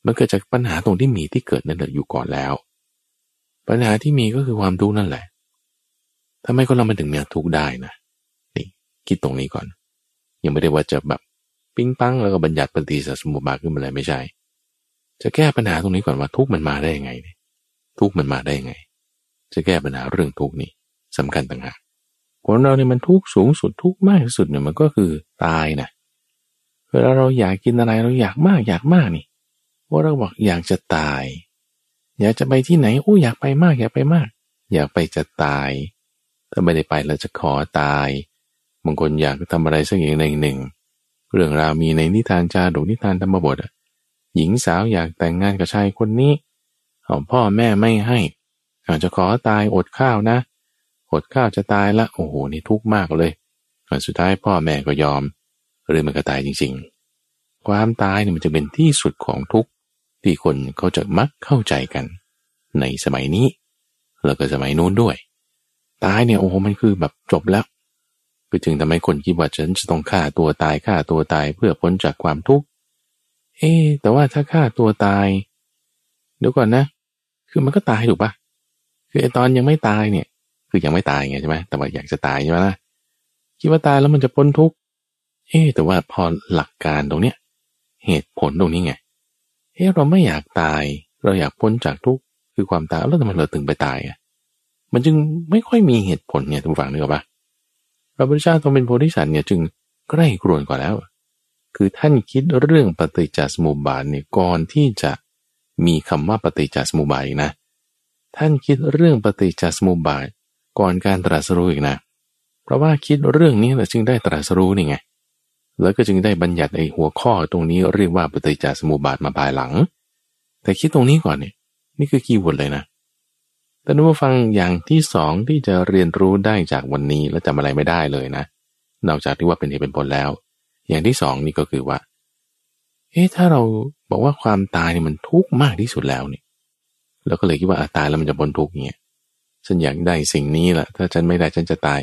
S1: มันเกิดจากปัญหาตรงที่มีที่เกิดนั่นแหละอยู่ก่อนแล้ว ปัญหาที่มีก็คือความทุกข์นั่นแหละทำไมคนเรามันถึงมีทุกข์ได้นะนี่คิดตรงนี้ก่อน ยังไม่ได้ว่าจะแบบปิ้งปังแล้วก็บัญญัติปฏิจจสมุปบาทขึ้นมาเลยไม่ใช่ จะแก้ปัญหาตรงนี้ก่อนว่าทุกข์มันมาได้ยังไงทุกข์มันมาได้ยังไง จะแก้ปัญหาเรื่องทุกข์นี่สำคัญต่างหากคนเราเนี่ยมันทุกข์สูงสุดทุกข์มากที่สุดเนี่ยมันก็คือตายนะเวลาเราอยากกินอะไรเราอยากมากอยากมากนี่ว่าเราบอกอยากจะตาย อยากจะไปที่ไหนโอ้อยากไปมาก อยากไปมาก อยากไปจะตาย ถ้าไม่ได้ไปเราจะขอตายบางคนอยากทำอะไรสักอย่างหนึ่งหนึ่ง เรื่องราวมีในนิทานจาดกนิทานธรรมบทอะหญิงสาวอยากแต่งงานกับชายคนนี้พ่อแม่ไม่ให้อาจจะขอตายอดข้าวนะ อดข้าวจะตายละโอ้โหนี่ทุกข์มากเลยสุดท้ายพ่อแม่ก็ยอม หรือมันก็ตายจริง ๆ ความตายเนี่ยมันจะเป็นที่สุดของทุกข์ ที่คนเขาจะมักเข้าใจกัน ในสมัยนี้ แล้วก็สมัยนู้นด้วย ตายเนี่ยโอ้โหมันคือแบบจบแล้วคือจึงทำให้คนคิดว่าฉันจะต้องฆ่าตัวตายฆ่าตัวตายเพื่อพ้นจากความทุกข์ เอ๊แต่ว่าถ้าฆ่าตัวตาย เดี๋ยวก่อนนะ คือมันก็ตายถูกปะคือไอตอนยังไม่ตายเนี่ย คือยังไม่ตายไงใช่ไหมแต่ว่าอยากจะตายใช่ไหมล่ะคิดว่าตายแล้วมันจะพ้นทุกข์ เอ๊แต่ว่าพอหลักการตรงเนี้ย เหตุผลตรงนี้ไง เอ๊เราไม่อยากตาย เราอยากพ้นจากทุกข์คือความตายแล้วทำไมเราถึงไปตายอะมันจึงไม่ค่อยมีเหตุผลเนี่ยทุกฝั่งนึกออกปะพระพุทธเจ้าต้องเป็นโพธิสัตว์เนี่ยจึงใกล้กรวนกว่าแล้ว คือท่านคิดเรื่องปฏิจจสมุปบาทเนี่ยก่อนที่จะมีคำว่าปฏิจจสมุปบาทนะ ท่านคิดเรื่องปฏิจจสมุปบาทก่อนการตรัสรู้อีกนะ เพราะว่าคิดเรื่องนี้แหละจึงได้ตรัสรู้นี่ไง แล้วก็จึงได้บัญญัติไอ้หัวข้อตรงนี้เรียกว่าปฏิจจสมุปบาทมาภายหลัง แต่คิดตรงนี้ก่อนเนี่ยนี่คือ keyword เลยนะแต่นึกว่าฟังอย่างที่สองที่จะเรียนรู้ได้จากวันนี้แล้วจำอะไรไม่ได้เลยนะ นอกจากที่ว่าเป็นเหตุเป็นผลแล้ว อย่างที่สองนี่ก็คือว่า เอ๊ะถ้าเราบอกว่าความตายเนี่ยมันทุกข์มากที่สุดแล้วเนี่ยเราก็เลยคิดว่าตายแล้วมันจะพ้นทุกข์เงี้ยฉันอยากได้สิ่งนี้แหละถ้าฉันไม่ได้ฉันจะตาย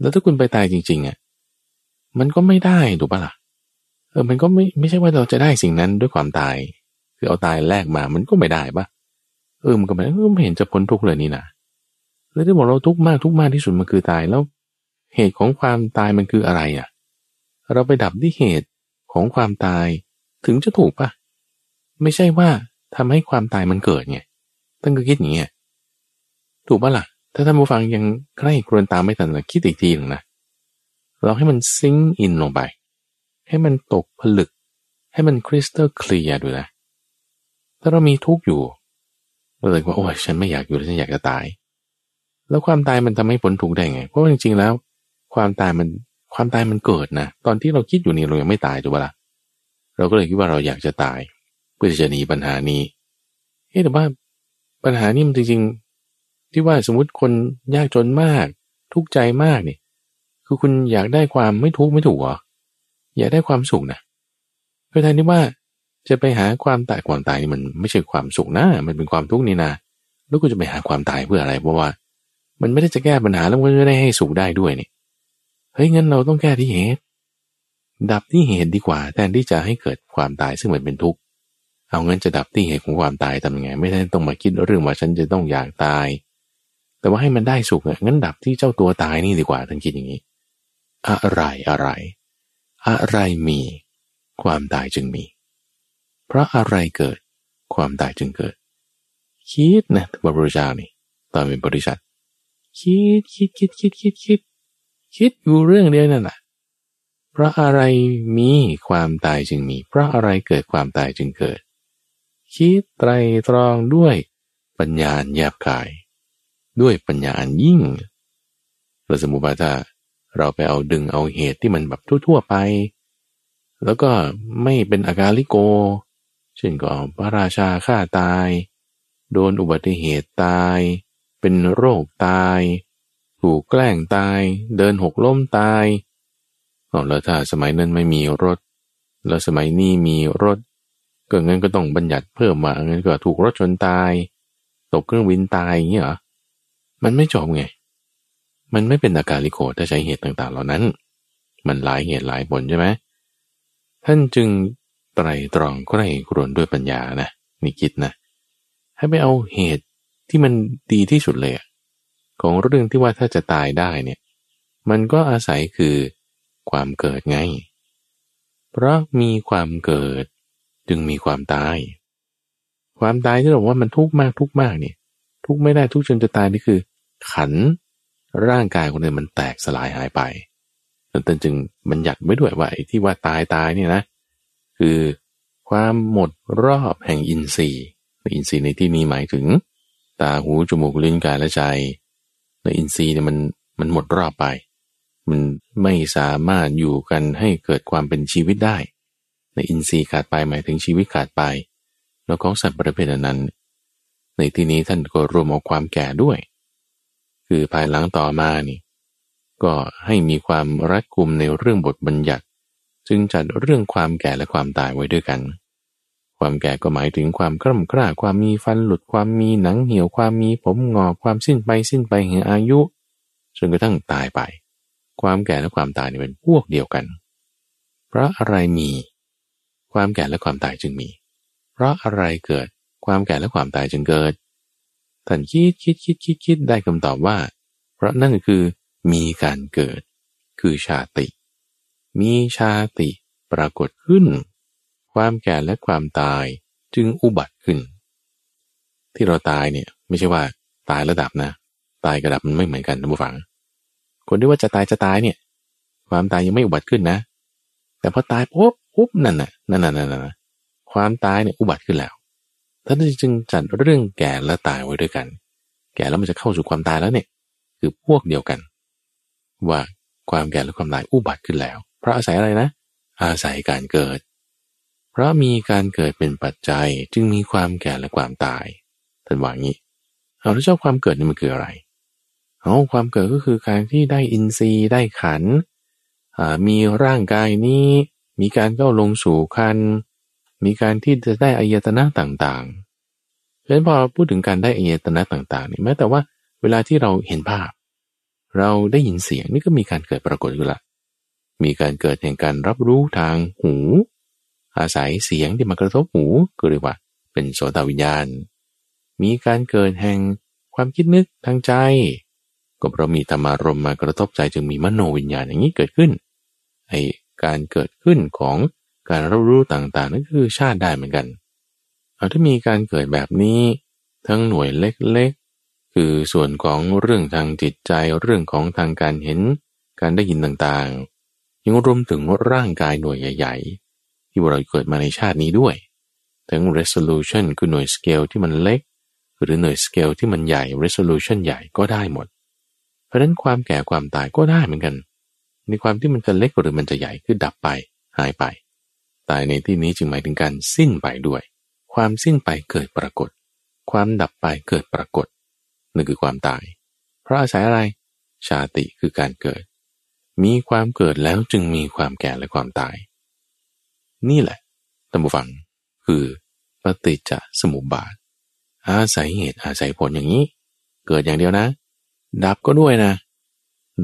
S1: แล้วถ้าคุณไปตายจริงๆอะ มันก็ไม่ได้ถูกปะล่ะเออมันก็ไม่ไม่ใช่ว่าเราจะได้สิ่งนั้นด้วยความตาย คือเอาตายแลกมามันก็ไม่ได้ปะเออมันก็ไม่ไม่เห็นจะพ้นทุกข์เลยนี่นะแล้วที่บอกเราทุกข์มากทุกข์มากที่สุดมันคือตายแล้ว เหตุของความตายมันคืออะไรอะ เราไปดับที่เหตุของความตายถึงจะถูกปะไม่ใช่ว่าทำให้ความตายมันเกิดไงตั้งก็คิดอย่างเงี้ยถูกปะล่ะ ถ้าท่านผู้ฟังยังใกล้ครวนตามไม่ทันคิดอีกทีหนึ่งนะ เราให้มันซิงอินลงไป ให้มันตกผลึก ให้มันคริสตัลเคลียร์ดูนะ ถ้าเรามีทุกข์อยู่เราเลยว่าโอ้ยฉันไม่อยากอยู่ฉันอยากจะตาย แล้วความตายมันทำให้ผลทุกได้ไง เพราะจริงๆแล้ว ความตายมันความตายมันเกิดนะ ตอนที่เราคิดอยู่นี่เรายังไม่ตายถูกปะละ่ะเราก็เลยคิดว่าเราอยากจะตาย เพื่อจะหนีปัญหานี้เฮ้แต่ว่าปัญหานี้มันจริงๆ ที่ว่าสมมติคนยากจนมาก ทุกข์ใจมากเนี่ย คือคุณอยากได้ความไม่ทุกข์ไม่ถูกหรออยากได้ความสุขนะก็แทนที่ว่าจะไปหาความตายความตายนี่มันไม่ใช่ความสุขนะ มันเป็นความทุกข์นี่นะแล้วก็จะไปหาความตายเพื่ออะไร เพราะว่า มันไม่ได้จะแก้ปัญหาแล้วมันไม่ได้ให้สุขได้ด้วยนี่เฮ้ยงั้นเราต้องแก้ที่เหตุดับที่เหตุดีกว่า แทนที่จะให้เกิดความตายซึ่งมันเป็นทุกข์เอาเงินจะดับที่เหตุของความตายทำยังไง ไม่ได้ต้องมาคิดเรื่องว่าฉันจะต้องอยากตาย แต่ว่าให้มันได้สุขงั้นดับที่เจ้าตัวตายนี่ดีกว่าท่านคิดอย่างนี้ อะไรอะไร อะไรมี ความตายจึงมี เพราะอะไรเกิด ความตายจึงเกิด คิดนะพระพุทธเจ้านี่ตอนเป็นบริษัทคิดคิดคิดคิดคิดคิดคิดอยู่เรื่องเดียวนั่นแหละเพราะอะไรมีความตายจึงมี เพราะอะไรเกิดความตายจึงเกิด คิดไตรตรองด้วยปัญญาแยบกาย ด้วยปัญญาอันยิ่งเราสมมติว่าถ้า เราไปเอาดึงเอาเหตุที่มันแบบทั่วๆไป แล้วก็ไม่เป็นอาการลิโก เช่นก็พระราชาฆ่าตาย โดนอุบัติเหตุตาย เป็นโรคตาย ถูกแกล้งตาย เดินหกล้มตายอ๋อแล้วถ้าสมัยนั้นไม่มีรถ แล้วสมัยนี้มีรถก็งั้นก็ต้องบัญญัติเพิ่มมางั้นก็ถูกรถชนตาย ตกเครื่องบินตายอย่างเงี้เหรอ มันไม่จบไง มันไม่เป็นอาการลิโกถ้าใช้เหตุต่างๆ เหล่านั้น มันหลายเหตุหลายผลใช่ไหมท่านจึงไตรตรองใกล้ครวนด้วยปัญญานะนี่คิดนะ ให้ไปเอาเหตุที่มันดีที่สุดเลยของเรื่องที่ว่าถ้าจะตายได้เนี่ย มันก็อาศัยคือความเกิดไง เพราะมีความเกิดจึงมีความตาย ความตายที่เราว่ามันทุกข์มากทุกข์มากเนี่ย ทุกข์ไม่ได้ทุกข์จนจะตายนี่คือ ขัน ร่างกายคนอื่นมันแตกสลายหายไปแต่จึงมันหยัดไว้ด้วยว่าไอ้ที่ว่าตายตายเนี่ยนะ คือความหมดรอบแห่งอินทรีย์อินทรีย์ในที่นี้หมายถึง ตาหูจมูกลิ้นกายและใจในอินทรีย์เนี่ยมันมันหมดรอบไป มันไม่สามารถอยู่กันให้เกิดความเป็นชีวิตได้ ในอินทรีย์ขาดไปหมายถึงชีวิตขาดไป แล้วของสัตว์ประเภทนั้น ในที่นี้ท่านก็รวมเอาความแก่ด้วย คือภายหลังต่อมานี่ก็ให้มีความรัดกุมในเรื่องบทบัญญัติ จึงจัดเรื่องความแก่และความตายไว้ด้วยกัน ความแก่ก็หมายถึงความคร่ำคร่าความมีฟันหลุดความมีหนังเหี่ยวความมีผมงอกความสิ้นไปสิ้นไปแห่งอายุจนกระทั่งตายไป ความแก่และความตายเป็นพวกเดียวกัน เพราะอะไรมี ความแก่และความตายจึงมี เพราะอะไรเกิด ความแก่และความตายจึงเกิด ท่านคิดคิดคิดคิดคิดได้คำตอบว่า เพราะนั่นคือมีการเกิด คือชาติ มีชาติปรากฏขึ้น ความแก่และความตายจึงอุบัติขึ้น ที่เราตายเนี่ยไม่ใช่ว่าตายระดับนะ ตายกระดับมันไม่เหมือนกันนะผู้ฟัง คนที่ว่าจะตายจะตายเนี่ย ความตายยังไม่อุบัติขึ้นนะ แต่พอตายปุ๊บปุ๊บนั่นน่ะนั่นน่ะนั่นน่ะความตายเนี่ยอุบัติขึ้นแล้ว ท่านจึงจัดเรื่องแก่และตายไว้ด้วยกัน แก่แล้วมันจะเข้าสู่ความตายแล้วเนี่ย คือพวกเดียวกัน ว่าความแก่และความตายอุบัติขึ้นแล้ว เพราะอาศัยอะไรนะ อาศัยการเกิด เพราะมีการเกิดเป็นปัจจัยจึงมีความแก่และความตายท่านว่างี้เอาแล้วเจ้าความเกิดนี่มันคืออะไรเอาความเกิดก็คือการที่ได้อินทรีย์ได้ขันมีร่างกายนี้ มีการเข้าลงสู่คัน มีการที่จะได้อายตนะต่างๆเพราะฉะนั้นพอพูดถึงการได้อายตนะต่างๆนี่แม้แต่ว่าเวลาที่เราเห็นภาพ เราได้ยินเสียงนี่ก็มีการเกิดปรากฏอยู่ละ มีการเกิดแห่งการรับรู้ทางหู อาศัยเสียงที่มากระทบหูก็เรียกว่า เป็นโสตวิญญาณ มีการเกิดแห่งความคิดนึกทางใจ ก็เพราะมีธรรมารมมากระทบใจจึงมีมโนวิญญาณอย่างนี้เกิดขึ้นไอการเกิดขึ้นของ การรับรู้ต่างๆ นั่นคือชาติได้เหมือนกันเอาถ้ามีการเกิดแบบนี้ทั้งหน่วยเล็กๆ คือส่วนของเรื่องทางจิตใจเรื่องของทางการเห็น การได้ยินต่างๆ ยังรวมถึงร่างกายหน่วยใหญ่ ๆ ที่เราเกิดมาในชาตินี้ด้วย ทั้ง resolution คือหน่วยสเกลที่มันเล็ก หรือหน่วยสเกลที่มันใหญ่ resolution ใหญ่ก็ได้หมด เพราะนั้นความแก่ความตายก็ได้เหมือนกัน ในความที่มันจะเล็กหรือมันจะใหญ่คือดับไปหายไป ตายในที่นี้จึงหมายถึงการสิ้นไปด้วย ความสิ้นไปเกิดปรากฏ ความดับไปเกิดปรากฏนั่นคือความตาย เพราะอาศัยอะไร ชาติคือการเกิด มีความเกิดแล้วจึงมีความแก่และความตาย นี่แหละตัมบูฟัง คือปฏิจจสมุปบาท อาศัยเหตุอาศัยผลอย่างนี้ เกิดอย่างเดียวนะ ดับก็ด้วยนะ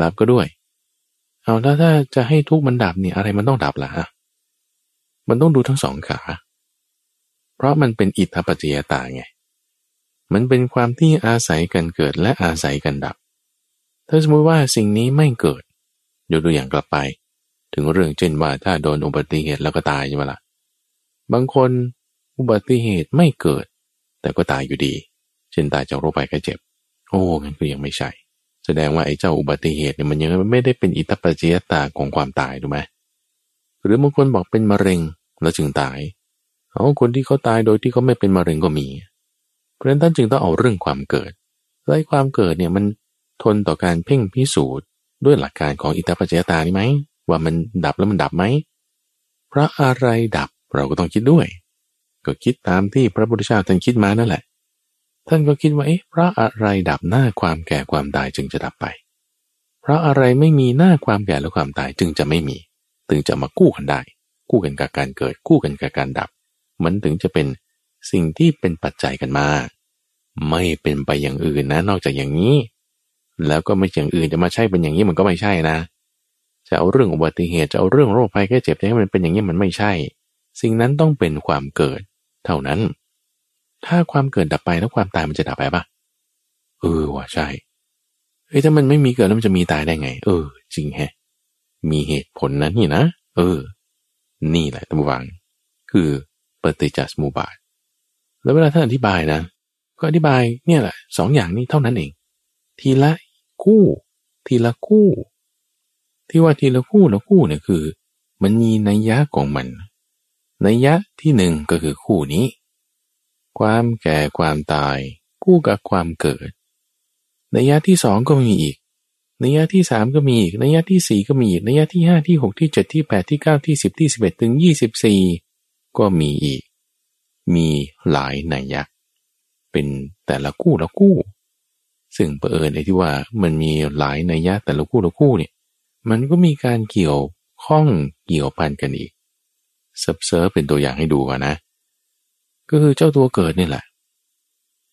S1: ดับก็ด้วย เอาแล้วถ้าจะให้ทุกมันดับเนี่ยอะไรมันต้องดับล่ะ มันต้องดูทั้งสองขา เพราะมันเป็นอิทธปัจจยตาไง มันเป็นความที่อาศัยกันเกิดและอาศัยกันดับ ถ้าสมมติว่าสิ่งนี้ไม่เกิดยกตัวอย่างกลับไป ถึงเรื่องเช่นว่าถ้าโดนอุบัติเหตุแล้วก็ตายใช่ไหมละ่ะ บางคนอุบัติเหตุไม่เกิด แต่ก็ตายอยู่ดี เช่นตายจากโรคภัยไข้เจ็บ โอ้งั้นก็ยังไม่ใช่ แสดงว่าไอ้เจ้าอุบัติเหตุเนี่ยมันยังไม่ได้เป็นอิทธปัจจยตาของความตายถูกไหม หรือบางคนบอกเป็นมะเร็งแล้วจึงตาย เอาคนที่เขาตายโดยที่เขาไม่เป็นมะเร็งก็มี เพราะฉะนั้นท่านจึงต้องเอาเรื่องความเกิดแล้ความเกิดเนี่ยมันทนต่อการเพ่งพิสูจน์ด้วยหลักการของอิตาปัจจยตานี่ไหมว่ามันดับแล้วมันดับไหมพระอะไรดับเราก็ต้องคิดด้วย ก็คิดตามที่พระพุทธเจ้าท่านคิดมานั่นแหละ ท่านก็คิดว่าเอ๊ะพระอะไรดับหน้าความแก่ความตายจึงจะดับไปเพราะอะไรไม่มีหน้าความแก่และความตายจึงจะไม่มี ถึงจะมากู้กันได้ กู้กันกับการเกิด กู้กันกับการดับ มันถึงจะเป็นสิ่งที่เป็นปัจจัยกันมา ไม่เป็นไปอย่างอื่นนะ นอกจากอย่างนี้ แล้วก็ไม่อย่างอื่นจะมาใช่เป็นอย่างนี้มันก็ไม่ใช่นะ จะเอาเรื่องอุบัติเหตุจะเอาเรื่องโรคภัยแค่เจ็บให้มันเป็นอย่างนี้มันไม่ใช่ สิ่งนั้นต้องเป็นความเกิด เท่านั้น ถ้าความเกิดดับไปแล้วความตายมันจะดับไปปะเออว่าใช่เฮ้ยถ้ามันไม่มีเกิดแล้วมันจะมีตายได้ไง เออ จริงแฮะ มีเหตุผลนะนี่นะ เออ นี่แหละตั้งวัง คือปฏิจจสมุปบาท แล้วเวลาท่านอธิบายนะ ก็อธิบายเนี่ยแหละสองอย่างนี้เท่านั้นเอง ทีละคู่ ทีละคู่ ที่ว่าทีละคู่ละคู่เนี่ยคือ มันมีนัยยะของมัน นัยยะที่หนึ่งก็คือคู่นี้ ความแก่ความตาย คู่กับความเกิด นัยยะที่สองก็มีอีก นัยยะที่สามก็มีอีกนัยยะที่สี่ก็มีอีกนัยยะที่ห้าที่หกที่เจ็ดที่แปดที่เก้าที่สิบที่สิบเอ็ดถึงยี่สิบสี่ก็มีอีก มีหลายนัยยะเป็นแต่ละคู่ละคู่ ซึ่งเผอิญในที่ว่ามันมีหลายนัยยะแต่ละคู่ละคู่เนี่ย มันก็มีการเกี่ยวข้องเกี่ยวพันกันอีกเสิร์ฟเสิร์ฟเป็นตัวอย่างให้ดูก่อนนะ ก็คือเจ้าตัวเกิดนี่แหละ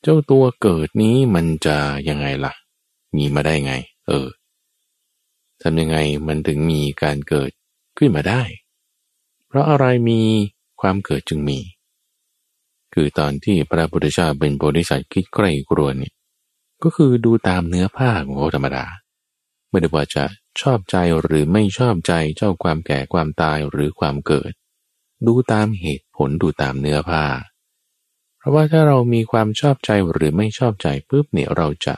S1: เจ้าตัวเกิดนี้มันจะยังไงล่ะ มีมาได้ไง เออทำยังไงมันถึงมีการเกิดขึ้นมาได้ เพราะอะไรมีความเกิดจึงมี คือตอนที่พระพุทธเจ้าเป็นบริษัทคิดใกล้กรวนเนี่ยก็คือดูตามเนื้อผ้าของเขาธรรมดา ไม่ได้ว่าจะชอบใจหรือไม่ชอบใจเจ้าความแก่ความตายหรือความเกิด ดูตามเหตุผลดูตามเนื้อผ้า เพราะว่าถ้าเรามีความชอบใจหรือไม่ชอบใจปุ๊บเนี่ยเราจะ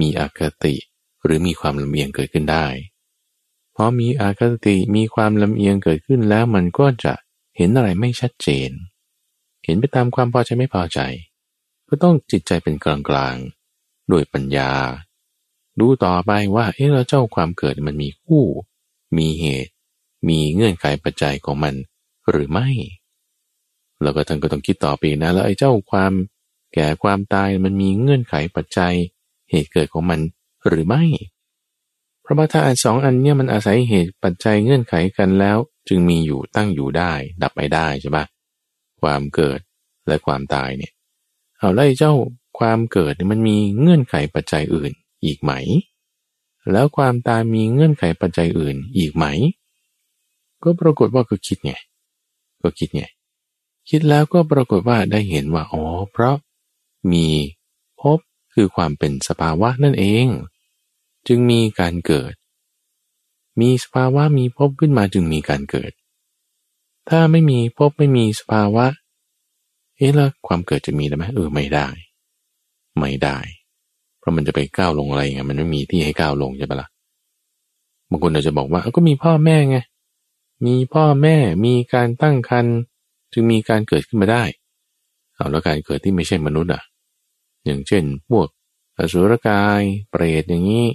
S1: มีอคติ หรือมีความลำเอียงเกิดขึ้นได้พอมีอาคติมีความลำเอียงเกิดขึ้นแล้วมันก็จะเห็นอะไรไม่ชัดเจน เห็นไปตามความพอใจไม่พอใจ ก็ต้องจิตใจเป็นกลางกลางโดยปัญญา ดูต่อไปว่าเอ๊ะแล้วเจ้าความเกิดมันมีคู่ มีเหตุ มีเงื่อนไขปัจจัยของมันหรือไม่ แล้วก็ท่านก็ต้องคิดต่อไปนะแล้วไอ้เจ้าความแก่ความตายมันมีเงื่อนไขปัจจัย เหตุเกิดของมัน หรือไม่พราะว่าถ้าอันสองอันเนี่ยมันอาศัยเหตุปัจจัยเงื่อนไขกันแล้ว จึงมีอยู่ตั้งอยู่ได้ ดับไปได้ใช่ปะความเกิดและความตายเนี่ยเอาแล้วเจ้าความเกิดเนี่ยมันมีเงื่อนไขปัจจัยอื่นอีกไหม แล้วความตายมีเงื่อนไขปัจจัยอื่นอีกไหม ก็ปรากฏว่าก็คิดไงก็คิดไงคิดแล้วก็ปรากฏว่าได้เห็นว่าอ๋อเพราะมีพบ คือความเป็นสภาวะนั่นเอง จึงมีการเกิด มีสภาวะมีพบขึ้นมาจึงมีการเกิด ถ้าไม่มีพบไม่มีสภาวะ เอ๊ะแล้วความเกิดจะมีได้ไหมเออไม่ได้ ไม่ได้ เพราะมันจะไปก้าวลงอะไรไงมันไม่มีที่ให้ก้าวลงใช่ปะละ่ะบางคนอาจจะบอกว่าก็มีพ่อแม่ไงมีพ่อแม่มีการตั้งครรภ์จึงมีการเกิดขึ้นมาได้เอาแล้วการเกิดที่ไม่ใช่มนุษย์อะ อย่างเช่นพวกอสุรกาย เปรตอย่างนี้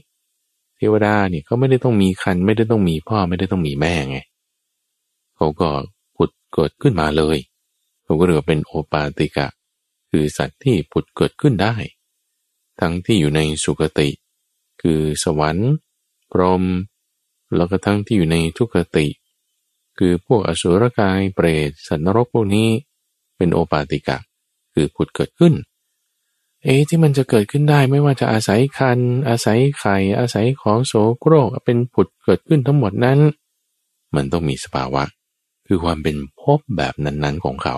S1: เทวดาเนี่ยเขาไม่ได้ต้องมีคัน ไม่ได้ต้องมีพ่อไม่ได้ต้องมีแม่ไงเขาก็ผุดเกิดขึ้นมาเลยเขาก็เรียกว่าเป็นโอปาติกะ คือสัตว์ที่ผุดเกิดขึ้นได้ ทั้งที่อยู่ในสุคติ คือสวรรค์ พรหมแล้วก็ทั้งที่อยู่ในทุกติ คือพวกอสุรกายเปรตสัตว์นรกพวกนี้ เป็นโอปาติกะ คือผุดเกิดขึ้น เอ๊ที่มันจะเกิดขึ้นได้ไม่ว่าจะอาศัยคัน อาศัยไข่ อาศัยของโสโครกเป็นผุดเกิดขึ้นทั้งหมดนั้น มันต้องมีสภาวะ คือความเป็นภพแบบนั้นๆของเขา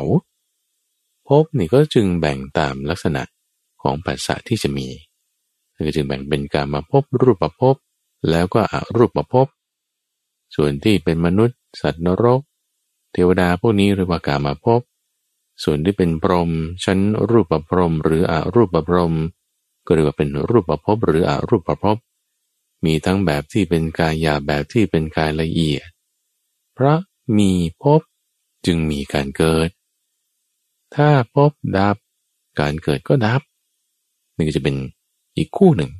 S1: ภพนี่ก็จึงแบ่งตามลักษณะของปัสสะที่จะมีก็จึงแบ่งเป็นการมาพบรูปประพบแล้วก็อรูปประพบส่วนที่เป็นมนุษย์ สัตว์นรก เทวดาพวกนี้เรียกว่าการมาพบ ส่วนที่เป็นพรหมชั้นรูปประพรมหรืออรูปประพรมก็เรียกว่าเป็นรูปประพบหรืออรูปประพบมีทั้งแบบที่เป็นกายหยาบแบบที่เป็นกายละเอียด เพราะมีพบจึงมีการเกิด ถ้าพบดับ การเกิดก็ดับนี่ก็จะเป็นอีกคู่หนึ่ง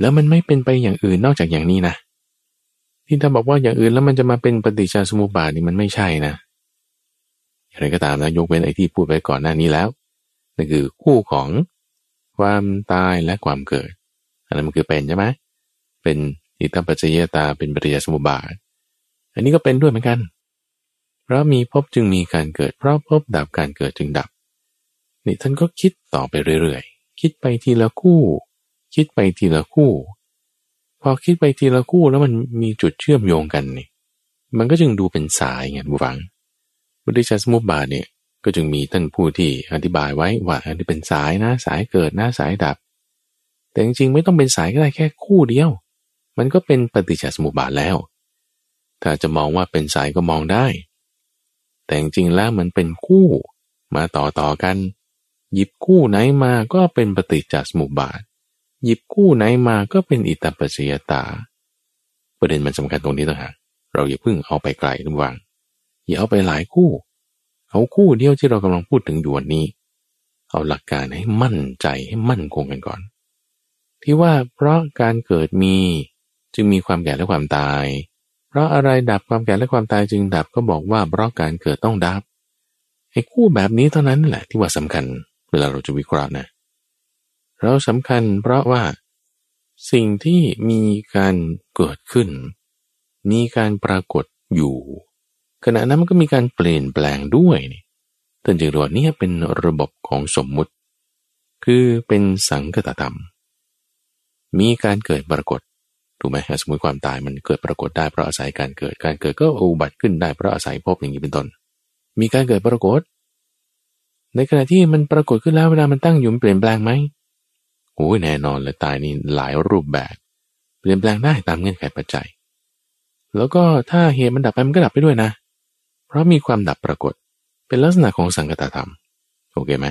S1: แล้วมันไม่เป็นไปอย่างอื่นนอกจากอย่างนี้นะ ที่ถ้าบอกว่าอย่างอื่นแล้วมันจะมาเป็นปฏิจจสมุปบาทนี่มันไม่ใช่นะ อย่างไรก็ตามนะยกเว้นไอ้ที่พูดไปก่อนหน้านี้แล้วนั่นคือคู่ของความตายและความเกิด อันนั้นมันคือเป็นใช่ไหมเป็นอิทธิปัจจยตาเป็นปฏิจจสมุปบาท อันนี้ก็เป็นด้วยเหมือนกัน เพราะมีพบจึงมีการเกิด เพราะพบดับการเกิดจึงดับ นี่ท่านก็คิดต่อไปเรื่อยคิดไปทีละคู่ คิดไปทีละคู่ พอคิดไปทีละคู่แล้วมันมีจุดเชื่อมโยงกันนี่ มันก็จึงดูเป็นสายไงบุฟัง บุติชสมุปบาทเนี่ยก็จึงมีท่านผู้ที่อธิบายไว้ว่าอันนี้เป็นสายนะสายเกิดนะสายดับ แต่จริงๆไม่ต้องเป็นสายก็ได้แค่คู่เดียว มันก็เป็นปฏิจจสมุปบาทแล้ว ถ้าจะมองว่าเป็นสายก็มองได้ แต่จริงๆแล้วมันเป็นคู่มาต่อต่อกัน หยิบคู่ไหนมาก็เป็นปฏิจจสมุปบาท หยิบคู่ไหนมาก็เป็นอิตาปัจจยตา ประเด็นมันสำคัญตรงนี้ต่างหากเราอย่าเพิ่งเอาไปไกลระวัง อย่าเอาไปหลายคู่ เอาคู่เดียวที่เรากำลังพูดถึงอยู่วันนี้ เอาหลักการให้มั่นใจให้มั่นคงกันก่อน ที่ว่าเพราะการเกิดมีจึงมีความแก่และความตาย เพราะอะไรดับความแก่และความตายจึงดับก็บอกว่าเพราะการเกิดต้องดับไอ้คู่แบบนี้เท่านั้นแหละที่ว่าสำคัญเวลาเราจะวิเคราะห์นะเราสำคัญเพราะว่าสิ่งที่มีการเกิดขึ้น มีการปรากฏอยู่ ขณะนั้นมันก็มีการเปลี่ยนแปลงด้วยนี่ท่านจึงเรียกว่านี่เป็นระบบของสมมุติ คือเป็นสังคตธรรม มีการเกิดปรากฏถูกไหมสมมติความตายมันเกิดปรากฏได้เพราะอาศัยการเกิด การเกิดก็อุบัติขึ้นได้เพราะอาศัยพบอย่างนี้เป็นต้น มีการเกิดปรากฏ ในขณะที่มันปรากฏขึ้นแล้วเวลามันตั้งอยู่มันเปลี่ยนแปลงไหมโอ้ยแน่นอนเลยตายนี่หลายรูปแบบ เปลี่ยนแปลงได้ตามเงื่อนไขปัจจัย แล้วก็ถ้าเหตุมันดับไปมันก็ดับไปด้วยนะ เพราะมีความดับปรากฏเป็นลักษณะของสังกตธรรมโอเคไหม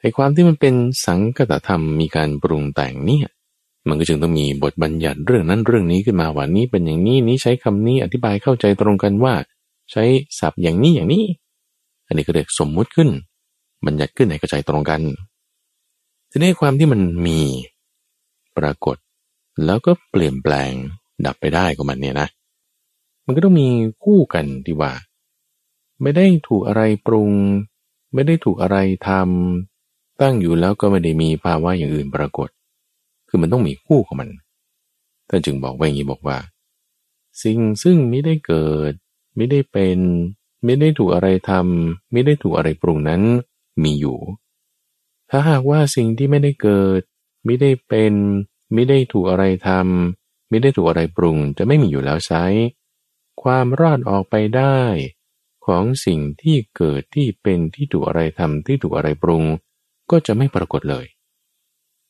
S1: ไอ้ความที่มันเป็นสังกตธรรมมีการปรุงแต่งเนี่ยมันก็จึงต้องมีบทบัญญัติเรื่องนั้นเรื่องนี้ขึ้นมาว่านี้เป็นอย่างนี้นี้ใช้คำนี้อธิบายเข้าใจตรงกันว่า ใช้ศัพท์อย่างนี้อย่างนี้ อันนี้ก็เรียกสมมุติขึ้น บัญญัติขึ้นให้กระจายตรงกันทีนี้ความที่มันมีปรากฏ แล้วก็เปลี่ยนแปลงดับไปได้ของมันเนี่ยนะ มันก็ต้องมีคู่กันที่ว่า ไม่ได้ถูกอะไรปรุง ไม่ได้ถูกอะไรทำตั้งอยู่แล้วก็ไม่ได้มีภาวะอย่างอื่นปรากฏ คือมันต้องมีคู่ของมันท่านจึงบอกไว้อย่างนี้บอกว่า สิ่งซึ่งไม่ได้เกิด ไม่ได้เป็น ไม่ได้ถูกอะไรทำไม่ได้ถูกอะไรปรุงนั้นมีอยู่ ถ้าหากว่าสิ่งที่ไม่ได้เกิด ไม่ได้เป็น ไม่ได้ถูกอะไรทำไม่ได้ถูกอะไรปรุง จะไม่มีอยู่แล้วใช้ความรอดออกไปได้ ของสิ่งที่เกิดที่เป็นที่ถูกอะไรทำที่ถูกอะไรปรุง ก็จะไม่ปรากฏเลย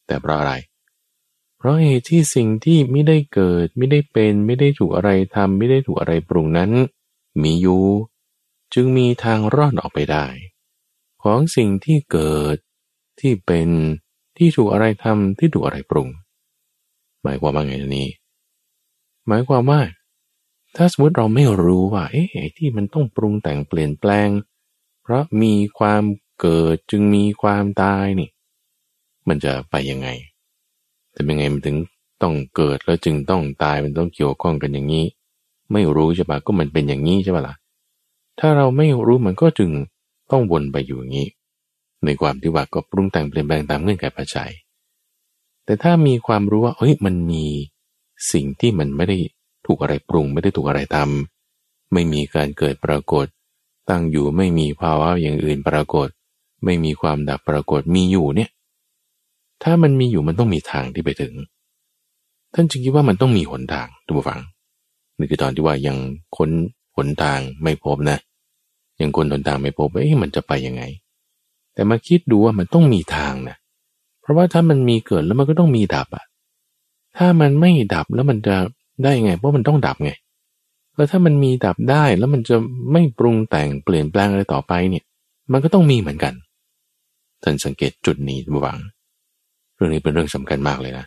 S1: แต่เพราะอะไร เพราะเหตุที่สิ่งที่ไม่ได้เกิดไม่ได้เป็นไม่ได้ถูกอะไรทำไม่ได้ถูกอะไรปรุงนั้น มีอยู่จึงมีทางรอดออกไปได้ ของสิ่งที่เกิดที่เป็นที่ถูกอะไรทำที่ถูกอะไรปรุง หมายความว่าไงนี้ หมายความว่า ถ้าสมมติเราไม่รู้ว่าเอ๊ะที่มันต้องปรุงแต่งเปลี่ยนแปลง เพราะมีความเกิดจึงมีความตายนี่ มันจะไปยังไงแต่เป็นไงมันถึงต้องเกิดแล้วจึงต้องตายมันต้องเกี่ยวข้องกันอย่างนี้ ไม่รู้ใช่ปะก็มันเป็นอย่างนี้ใช่ปะล่ะถ้าเราไม่รู้มันก็จึงต้องวนไปอยู่อย่างนี้ ในความที่ว่าก็ปรุงแต่งเปลี่ยนแปลงตามเงื่อนไขปัจจัยแต่ถ้ามีความรู้ว่าเฮ้ยมันมีสิ่งที่มันไม่ได้ ถูกอะไรปรุงไม่ได้ถูกอะไรทำไม่มีการเกิดปรากฏ ตั้งอยู่ไม่มีภาวะอย่างอื่นปรากฏ ไม่มีความดับปรากฏมีอยู่เนี่ย ถ้ามันมีอยู่มันต้องมีทางที่ไปถึง ท่านจึงคิดว่ามันต้องมีหนทางดูฟังนี่คือตอนที่ว่ายังค้นหนทางไม่พบนะ ยังคนหนทางไม่พบเอ๊ะมันจะไปยังไง แต่มาคิดดูว่ามันต้องมีทางนะเพราะว่าถ้ามันมีเกิดแล้วมันก็ต้องมีดับอะถ้ามันไม่ดับแล้วมันจะ ได้ไง เพราะมันต้องดับไงแล้วถ้ามันมีดับได้แล้วมันจะไม่ปรุงแต่งเปลี่ยนแปลงอะไรต่อไปเนี่ย มันก็ต้องมีเหมือนกันท่านสังเกตจุดนี้บูฟัง เรื่องนี้เป็นเรื่องสำคัญมากเลยนะ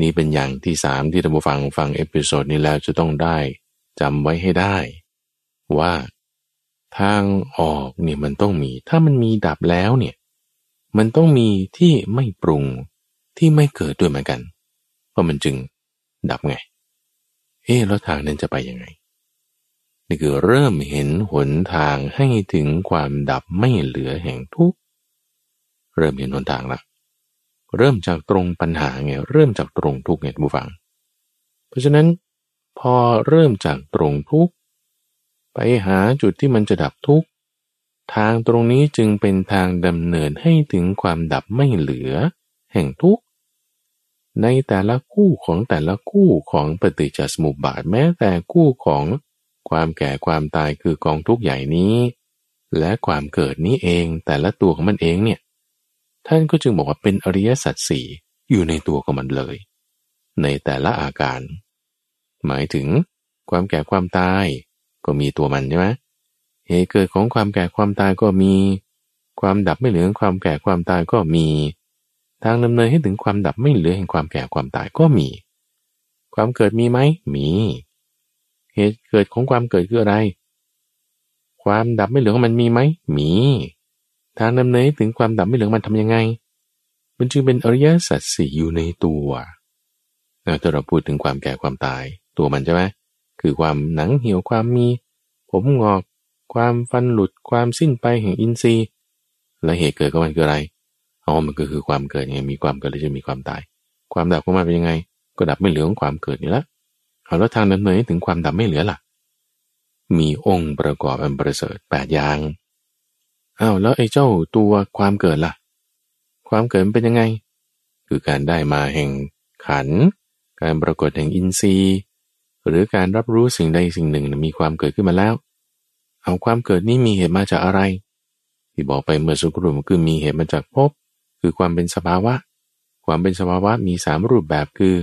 S1: นี่เป็นอย่างที่สามที่ท่านผู้ฟังฟังเอพิโซดนี้แล้วจะต้องได้จำไว้ให้ได้ ว่าทางออกเนี่ยมันต้องมี ถ้ามันมีดับแล้วเนี่ย มันต้องมีที่ไม่ปรุงที่ไม่เกิดด้วยเหมือนกัน เพราะมันจึงดับไง เอ๊แล้วทางนั้นจะไปยังไง นี่คือเริ่มเห็นหนทางให้ถึงความดับไม่เหลือแห่งทุกเริ่มเห็นหนทางละเริ่มจากตรงปัญหาไงเริ่มจากตรงทุกไงบูฟัง เพราะฉะนั้น พอเริ่มจากตรงทุกไปหาจุดที่มันจะดับทุกทางตรงนี้จึงเป็นทางดำเนินให้ถึงความดับไม่เหลือ แห่งทุกข์ ในแต่ละคู่ของแต่ละคู่ของปฏิจจสมุปบาทแม้แต่คู่ของความแก่ความตายคือกองทุกข์ใหญ่นี้ และความเกิดนี้เองแต่ละตัวของมันเองเนี่ยท่านก็จึงบอกว่าเป็นอริยสัจสี่อยู่ในตัวของมันเลย ในแต่ละอาการ หมายถึงความแก่ความตายก็มีตัวมันใช่ไหมเหตุเกิดของความแก่ความตายก็มี ความดับไม่เหลือความแก่ความตายก็มี ทางดำเนินให้ถึงความดับไม่เหลือแห่งความแก่ความตายก็มี ความเกิดมีไหมมี เหตุเกิดของความเกิดคืออะไร ความดับไม่เหลือของมันมีไหมมี ทางดำเนินให้ถึงความดับไม่เหลือมันทํำยังไง มันจึงเป็นอริยสัจสี่อยู่ในตัวถ้าเราพูดถึงความแก่ความตายตัวมันใช่ไหมคือความหนังเหี่ยวความมี ผมงอก ความฟันหลุดความสิ้นไปแห่งอินทรีย์และเหตุเกิดของมันคืออะไร อ๋อมันก็คือความเกิดไงมีความเกิดแล้วจะมีความตาย ความดับของมันเป็นยังไง ก็ดับไม่เหลือของความเกิดนี่ละเอาแล้วทางดำเนินถึงความดับไม่เหลือล่ะ มีองค์ประกอบอันประเสริฐแปดอย่างอ้าวแล้วไอ้เจ้าตัวความเกิดล่ะ ความเกิดเป็นยังไง คือการได้มาแห่งขัน การปรากฏแห่งอินทรีย์ หรือการรับรู้สิ่งใดสิ่งหนึ่งมีความเกิดขึ้นมาแล้ว เอาความเกิดนี้มีเหตุมาจากอะไร ที่บอกไปเมื่อสักครู่มันคือมีเหตุมาจากภพ คือความเป็นสภาวะ ความเป็นสภาวะมีสามรูปแบบคือ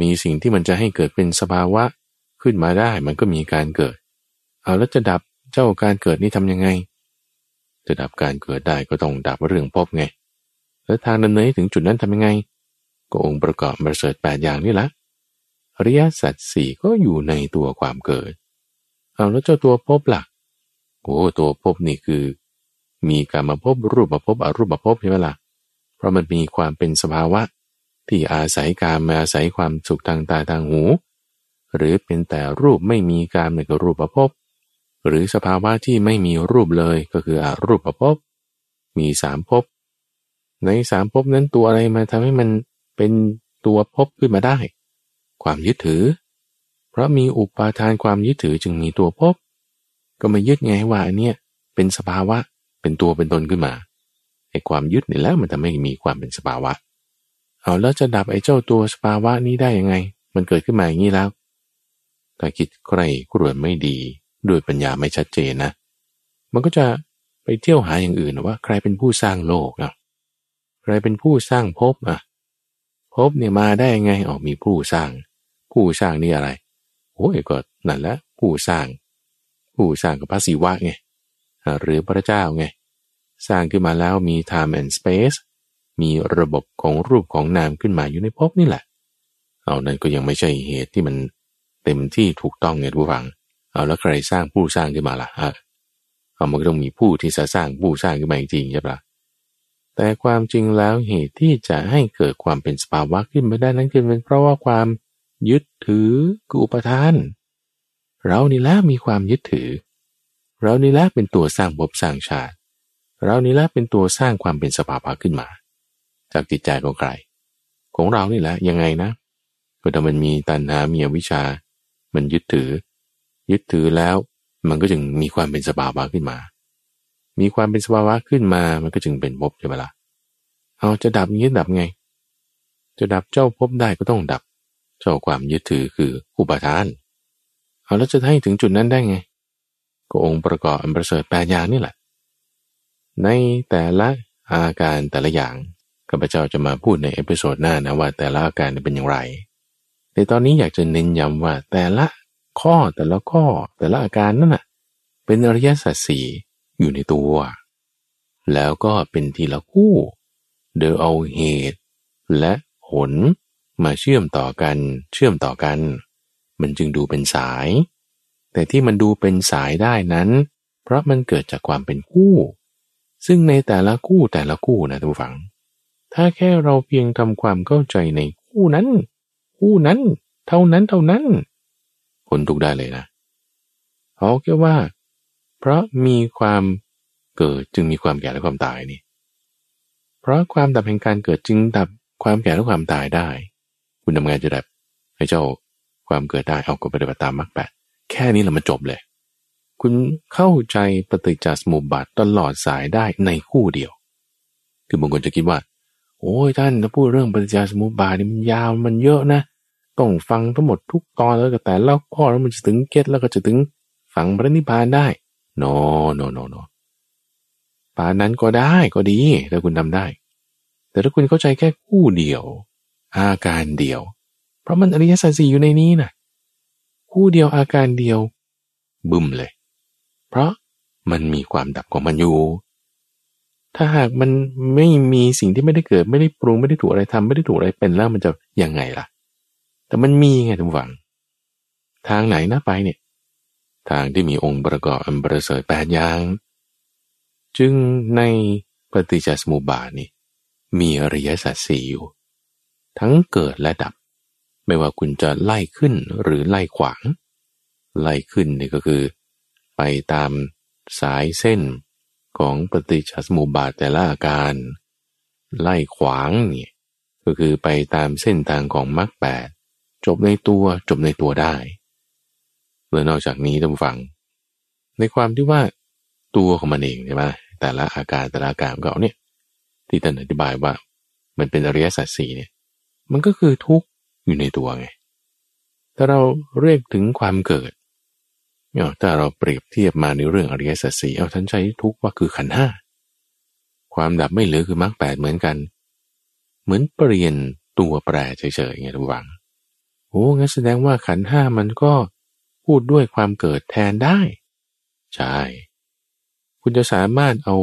S1: มีสิ่งที่มันจะให้เกิดเป็นสภาวะขึ้นมาได้มันก็มีการเกิด เอาแล้วจะดับเจ้าการเกิดนี้ทํำยังไง จะดับการเกิดได้ก็ต้องดับเรื่องภพไง แล้วทางดำเนินถึงจุดนั้นทำยังไง ก็องค์ประกอบประเสริฐแปดอย่างนี่ละอริยสัจสี่ก็อยู่ในตัวความเกิด เอาแล้วเจ้าตัวพบละ่ะโอ้ตัวพบนี่คือ มีการมาพบรูปมาพบอรูปมาพบใช่ไหมละ่ะ เพราะมันมีความเป็นสภาวะ ที่อาศัยการมาอาศัยความสุขทางตาทางหู หรือเป็นแต่รูปไม่มีการในกับรูปประพบหรือสภาวะที่ไม่มีรูปเลยก็คืออารูปประพบมีสามภพในสามภพนั้นตัวอะไรมาทำให้มันเป็นตัวภพขึ้นมาได้ ความยึดถือ เพราะมีอุปาทานความยึดถือจึงมีตัวพบก็มายึดไงว่าอันเนี้ยเป็นสภาวะ เป็นตัวเป็นตนขึ้นมาไอ้ความยึดนี่แล้วมันทำให้มีความเป็นสภาวะเอาแล้วจะดับไอ้เจ้าตัวสภาวะนี้ได้ยังไง มันเกิดขึ้นมาอย่างนี้แล้วถ้าคิดใครกรวนไม่ดีด้วยปัญญาไม่ชัดเจนนะ มันก็จะไปเที่ยวหาอย่างอื่นว่า ใครเป็นผู้สร้างโลกอะใครเป็นผู้สร้างภพอะภพเนี่ยมาได้ยังไงอ๋อมีผู้สร้าง ผู้สร้างนี่อะไรโอ้ยก็นั่นแหละผู้สร้าง ผู้สร้างกับพระศิวะไงหรือพระเจ้าไง สร้างขึ้นมาแล้วมี time and space มีระบบของรูปของนามขึ้นมาอยู่ในภพนี่แหละ เอานั่นก็ยังไม่ใช่เหตุที่มันเต็มที่ถูกต้องไงผู้ฟัง เอาแล้วใครสร้างผู้สร้างขึ้นมาล่ะเอามันก็ต้องมีผู้ที่จะสร้างผู้สร้างขึ้นมาจริงใช่ปะแต่ความจริงแล้วเหตุที่จะให้เกิดความเป็นสภาวะขึ้นไม่ได้นั้นคือเป็นเพราะว่าความยึดถือกูอุปทาน เรานี่แหละมีความยึดถือ เรานี่แหละเป็นตัวสร้างภพสร้างชาติ เรานี่แหละเป็นตัวสร้างความเป็นสภาวะขึ้นมา จากจิตใจของใคร ของเรานี่แหละยังไงนะก็ถ้ามันมีตัณหามีอวิชา มันยึดถือ ยึดถือแล้ว มันก็จึงมีความเป็นสภาวะขึ้นมา มีความเป็นสภาวะขึ้นมา มันก็จึงเป็นภพใช่ไหมล่ะเอาจะดับยึดดับไง จะดับเจ้าภพได้ก็ต้องดับ เจ้าความยึดถือคืออุปาทาน เอาแล้วจะให้ถึงจุดนั้นได้ไง ก็องค์ประกอบอันประเสริฐแปดอย่างนี่แหละ ในแต่ละอาการแต่ละอย่างข้าพเจ้าจะมาพูดใน episode หน้านะว่าแต่ละอาการเป็นอย่างไร แต่ตอนนี้อยากจะเน้นย้ำว่าแต่ละข้อแต่ละข้อแต่ละอาการนั่นน่ะเป็นอริยสัจสี่อยู่ในตัว แล้วก็เป็นทีละคู่เดอเอาเหตุ และผลมาเชื่อมต่อกัน เชื่อมต่อกัน มันจึงดูเป็นสาย แต่ที่มันดูเป็นสายได้นั้น เพราะมันเกิดจากความเป็นคู่ ซึ่งในแต่ละคู่แต่ละคู่นะทุกฝัง ถ้าแค่เราเพียงทำความเข้าใจในคู่นั้น คู่นั้น เท่านั้นเท่านั้น คนทุกได้เลยนะเอาแค่ว่า เพราะมีความเกิดจึงมีความแก่และความตายนี่ เพราะความดับแห่งการเกิดจึงดับความแก่และความตายได้ คุณทำงานจะดับให้เจ้าความเกิดได้เอาก็ปฏิบัติตามมรรคแปดแค่นี้เรามาจบเลย คุณเข้าใจปฏิจจสมุปบาทตลอดสายได้ในคู่เดียว คือบางคนจะคิดว่า โอ้ยท่านถ้าพูดเรื่องปฏิจจสมุปบาทนี่มันยาวมันเยอะนะ ต้องฟังทั้งหมดทุกตอนแล้วก็แต่ละข้อแล้วมันจะถึงเก็ตแล้วก็จะถึงฝังพระนิพพานได้โนโนโนโนปานนั้นก็ได้ก็ดีถ้าคุณทำได้ แต่ถ้าคุณเข้าใจแค่คู่เดียว อาการเดียว เพราะมันอริยสัจสี่อยู่ในนี้นะคู่เดียวอาการเดียว บึ้มเลย เพราะมันมีความดับของมันอยู่ ถ้าหากมันไม่มีสิ่งที่ไม่ได้เกิดไม่ได้ปรุงไม่ได้ถูกอะไรทำไม่ได้ถูกอะไรเป็นแล้วมันจะยังไงล่ะ แต่มันมีไงทุกฝัง ทางไหนนะไปเนี่ย ทางที่มีองค์ประกอบอันประเสริฐแปดอย่าง จึงในปฏิจจสมุปบาทนี่มีอริยสัจสี่อยู่ ทั้งเกิดและดับ ไม่ว่าคุณจะไล่ขึ้นหรือไล่ขวาง ไล่ขึ้นนี่ก็คือ ไปตามสายเส้นของปฏิจจสมุปบาทแต่ละอาการ ไล่ขวางนี่ก็คือไปตามเส้นทางของมรรคแปดจบในตัวจบในตัวได้และนอกจากนี้ท่านฟัง ในความที่ว่าตัวของมันเองใช่ไหมแต่ละอาการแต่ละอาการของเขาเนี่ยที่ท่านอธิบายว่ามันเป็นอริยสัจสี่เนี่ยมันก็คือทุกข์อยู่ในตัวไง ถ้าเราเรียกถึงความเกิด เนี่ยถ้าเราเปรียบเทียบมาในเรื่องอริยสัจสี่เอาท่านใช้ทุกว่าคือขันห้าความดับไม่เหลือคือมรรคแปดเหมือนกัน เหมือนเปลี่ยนตัวแปรเฉยๆไงทุกวังโอ้งั้นแสดงว่าขันห้ามันก็พูดด้วยความเกิดแทนได้ ใช่ คุณจะสามารถเอา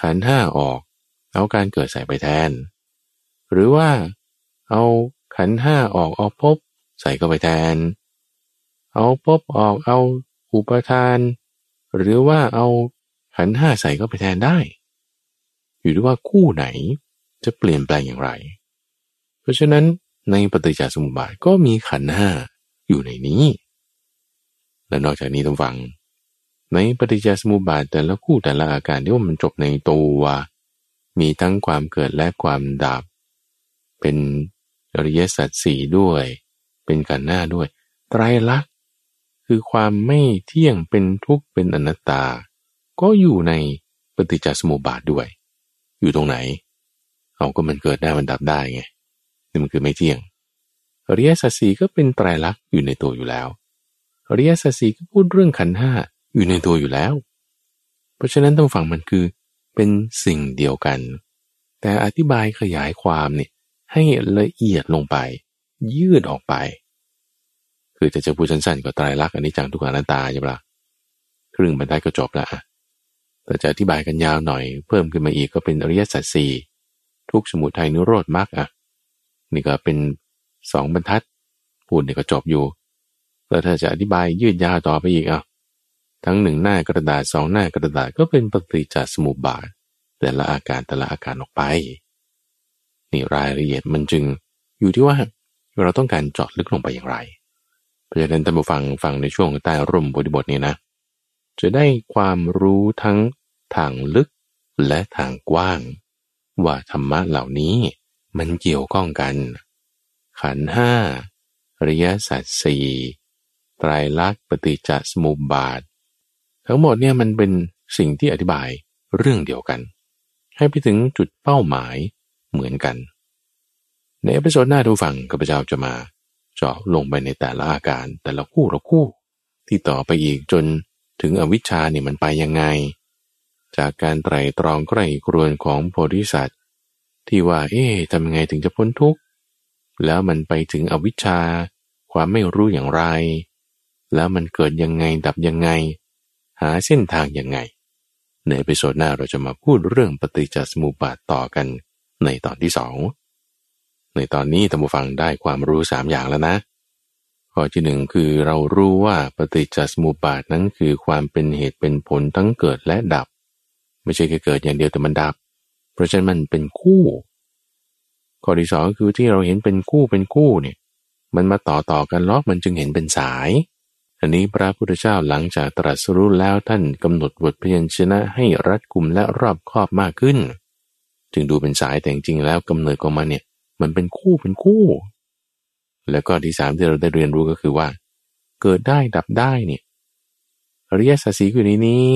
S1: ขันห้าออก เอาการเกิดใส่ไปแทน หรือว่าเอาขันห้าออกเอาพบใส่เข้าไปแทน เอาพบออกเอาอุปทาน หรือว่าเอาขันห้าใส่เข้าไปแทนได้ อยู่ที่ว่าคู่ไหนจะเปลี่ยนแปลงอย่างไร เพราะฉะนั้นในปฏิจจสมุปบาทก็มีขันห้าอยู่ในนี้ และนอกจากนี้ต้องฟัง ในปฏิจจสมุปบาทแต่ละคู่แต่ละอาการที่ว่ามันจบในตัวมีทั้งความเกิดและความดับ เป็นอริยสัจสี่ด้วย เป็นขันห้าด้วย ไตรลักษ คือความไม่เที่ยงเป็นทุกข์เป็นอนัตตา ก็อยู่ในปฏิจจสมุปบาทด้วย อยู่ตรงไหนเอาก็มันเกิดได้มันดับได้ไงนี่มันคือไม่เที่ยงอริยสัจสีก็เป็นไตรลักษณ์อยู่ในตัวอยู่แล้วอริยสัจสีก็พูดเรื่องขันห้าอยู่ในตัวอยู่แล้ว เพราะฉะนั้นต้องฟังมันคือเป็นสิ่งเดียวกัน แต่อธิบายขยายความเนี่ยให้ละเอียดลงไป ยืดออกไป คือจะจะพูดสั้นๆก็ตายรักอันนี้จังทุกอนัตตาใช่ปะครึ่งบรรทัดก็จบละแต่จะอธิบายกันยาวหน่อย เพิ่มขึ้นมาอีกก็เป็นอริยสัจสี่ทุกสมุทัยนิโรธมรรคอะนี่ก็เป็นสองบรรทัดพูดเนี่ยก็จบอยู่แล้วถ้าจะอธิบายยืดยาวต่อไปอีกอะทั้งหนึ่งหน้ากระดาษสองหน้ากระดาษก็เป็นปฏิจจสมุปบาท แต่ละอาการแต่ละอาการออกไป นี่รายละเอียดมันจึงอยู่ที่ว่าเราต้องการเจาะลึกลงไปอย่างไร พราะฉะนั้นท่านผู้ฟังฟังในช่วงใต้ร่มบทบทนี้นะ จะได้ความรู้ทั้งทางลึกและทางกว้าง ว่าธรรมะเหล่านี้มันเกี่ยวข้องกัน ขันธ์ห้าอริยสัจสี่ไตรลักษณ์ปฏิจจสมุปบาท ทั้งหมดเนี่ยมันเป็นสิ่งที่อธิบายเรื่องเดียวกัน ให้ไปถึงจุดเป้าหมายเหมือนกัน ใน episode หน้าผู้ฟังข้าพเจ้าจะมา เจาะลงไปในแต่ละอาการแต่ละคู่ละคู่ที่ต่อไปอีกจนถึงอวิชชาเนี่ยมันไปยังไง จากการไตร่ตรองใคร่ครวญของโพธิสัตว์ที่ว่าเอ๊ะทำยังไงถึงจะพ้นทุกข์แล้วมันไปถึงอวิชชา ความไม่รู้อย่างไร แล้วมันเกิดยังไงดับยังไง หาเส้นทางยังไง ใน episode หน้าเราจะมาพูดเรื่องปฏิจจสมุปบาทต่อกันในตอนที่สอง ในตอนนี้ท่านผู้ฟังได้ความรู้สามอย่างแล้วนะ ข้อที่หนึ่งคือเรารู้ว่าปฏิจจสมุปบาทนั้นคือความเป็นเหตุเป็นผลทั้งเกิดและดับ ไม่ใช่แค่เกิดอย่างเดียวแต่มันดับ เพราะฉะนั้นมันเป็นคู่ ข้อที่สองคือที่เราเห็นเป็นคู่เป็นคู่เนี่ย มันมาต่อต่อกันล้อมันจึงเห็นเป็นสาย อันนี้พระพุทธเจ้าหลังจากตรัสรู้แล้วท่านกำหนดบทพยัญชนะให้รัดกุมและรอบครอบมากขึ้น จึงดูเป็นสายแต่จริงแล้วกำเนิดของมันเนี่ย มันเป็นคู่เป็นคู่ แล้วก็ที่สามที่เราได้เรียนรู้ก็คือว่า เกิดได้ดับได้เนี่ยอริยสัจสีอยู่ในนี้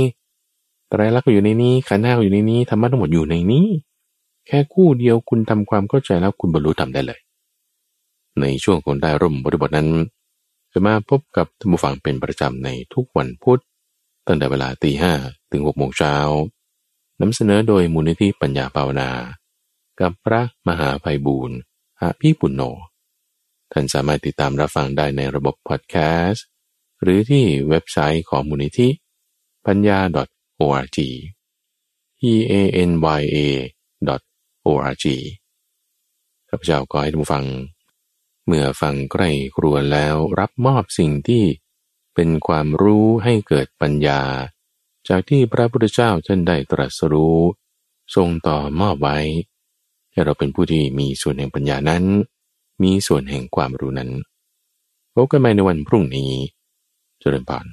S1: ไตรลักษณ์อยู่ในนี้ขันธ์ห้าอยู่ในนี้ธรรมะทั้งหมดอยู่ในนี้ แค่คู่เดียวคุณทำความเข้าใจแล้วคุณบรรลุทำได้เลย ในช่วงคนได้ร่มบริบทนั้น จะมาพบกับท่านผู้ฟังเป็นประจำในทุกวันพุธตั้งแต่เวลาตีห้ถึงหกโมงเช้านำเสนอโดยมูลนิธิปัญญาภาวนา กับพระมหาภัยบูรณ์อาภีปุณโญท่านสามารถติดตามรับฟังได้ในระบบพอดแคสต์ หรือที่เว็บไซต์ของมูลนิธิปัญญา .org e a n y a .org ข้าพเจ้าก็ให้ท่านฟัง เมื่อฟังใกล้ครวแล้วรับมอบสิ่งที่เป็นความรู้ให้เกิดปัญญา จากที่พระพุทธเจ้าท่านได้ตรัสรู้ ทรงต่อมอบไว้ ให้เราเป็นผู้ที่มีส่วนแห่งปัญญานั้น มีส่วนแห่งความรู้นั้น พบกันใหม่ในวันพรุ่งนี้ เจริญพร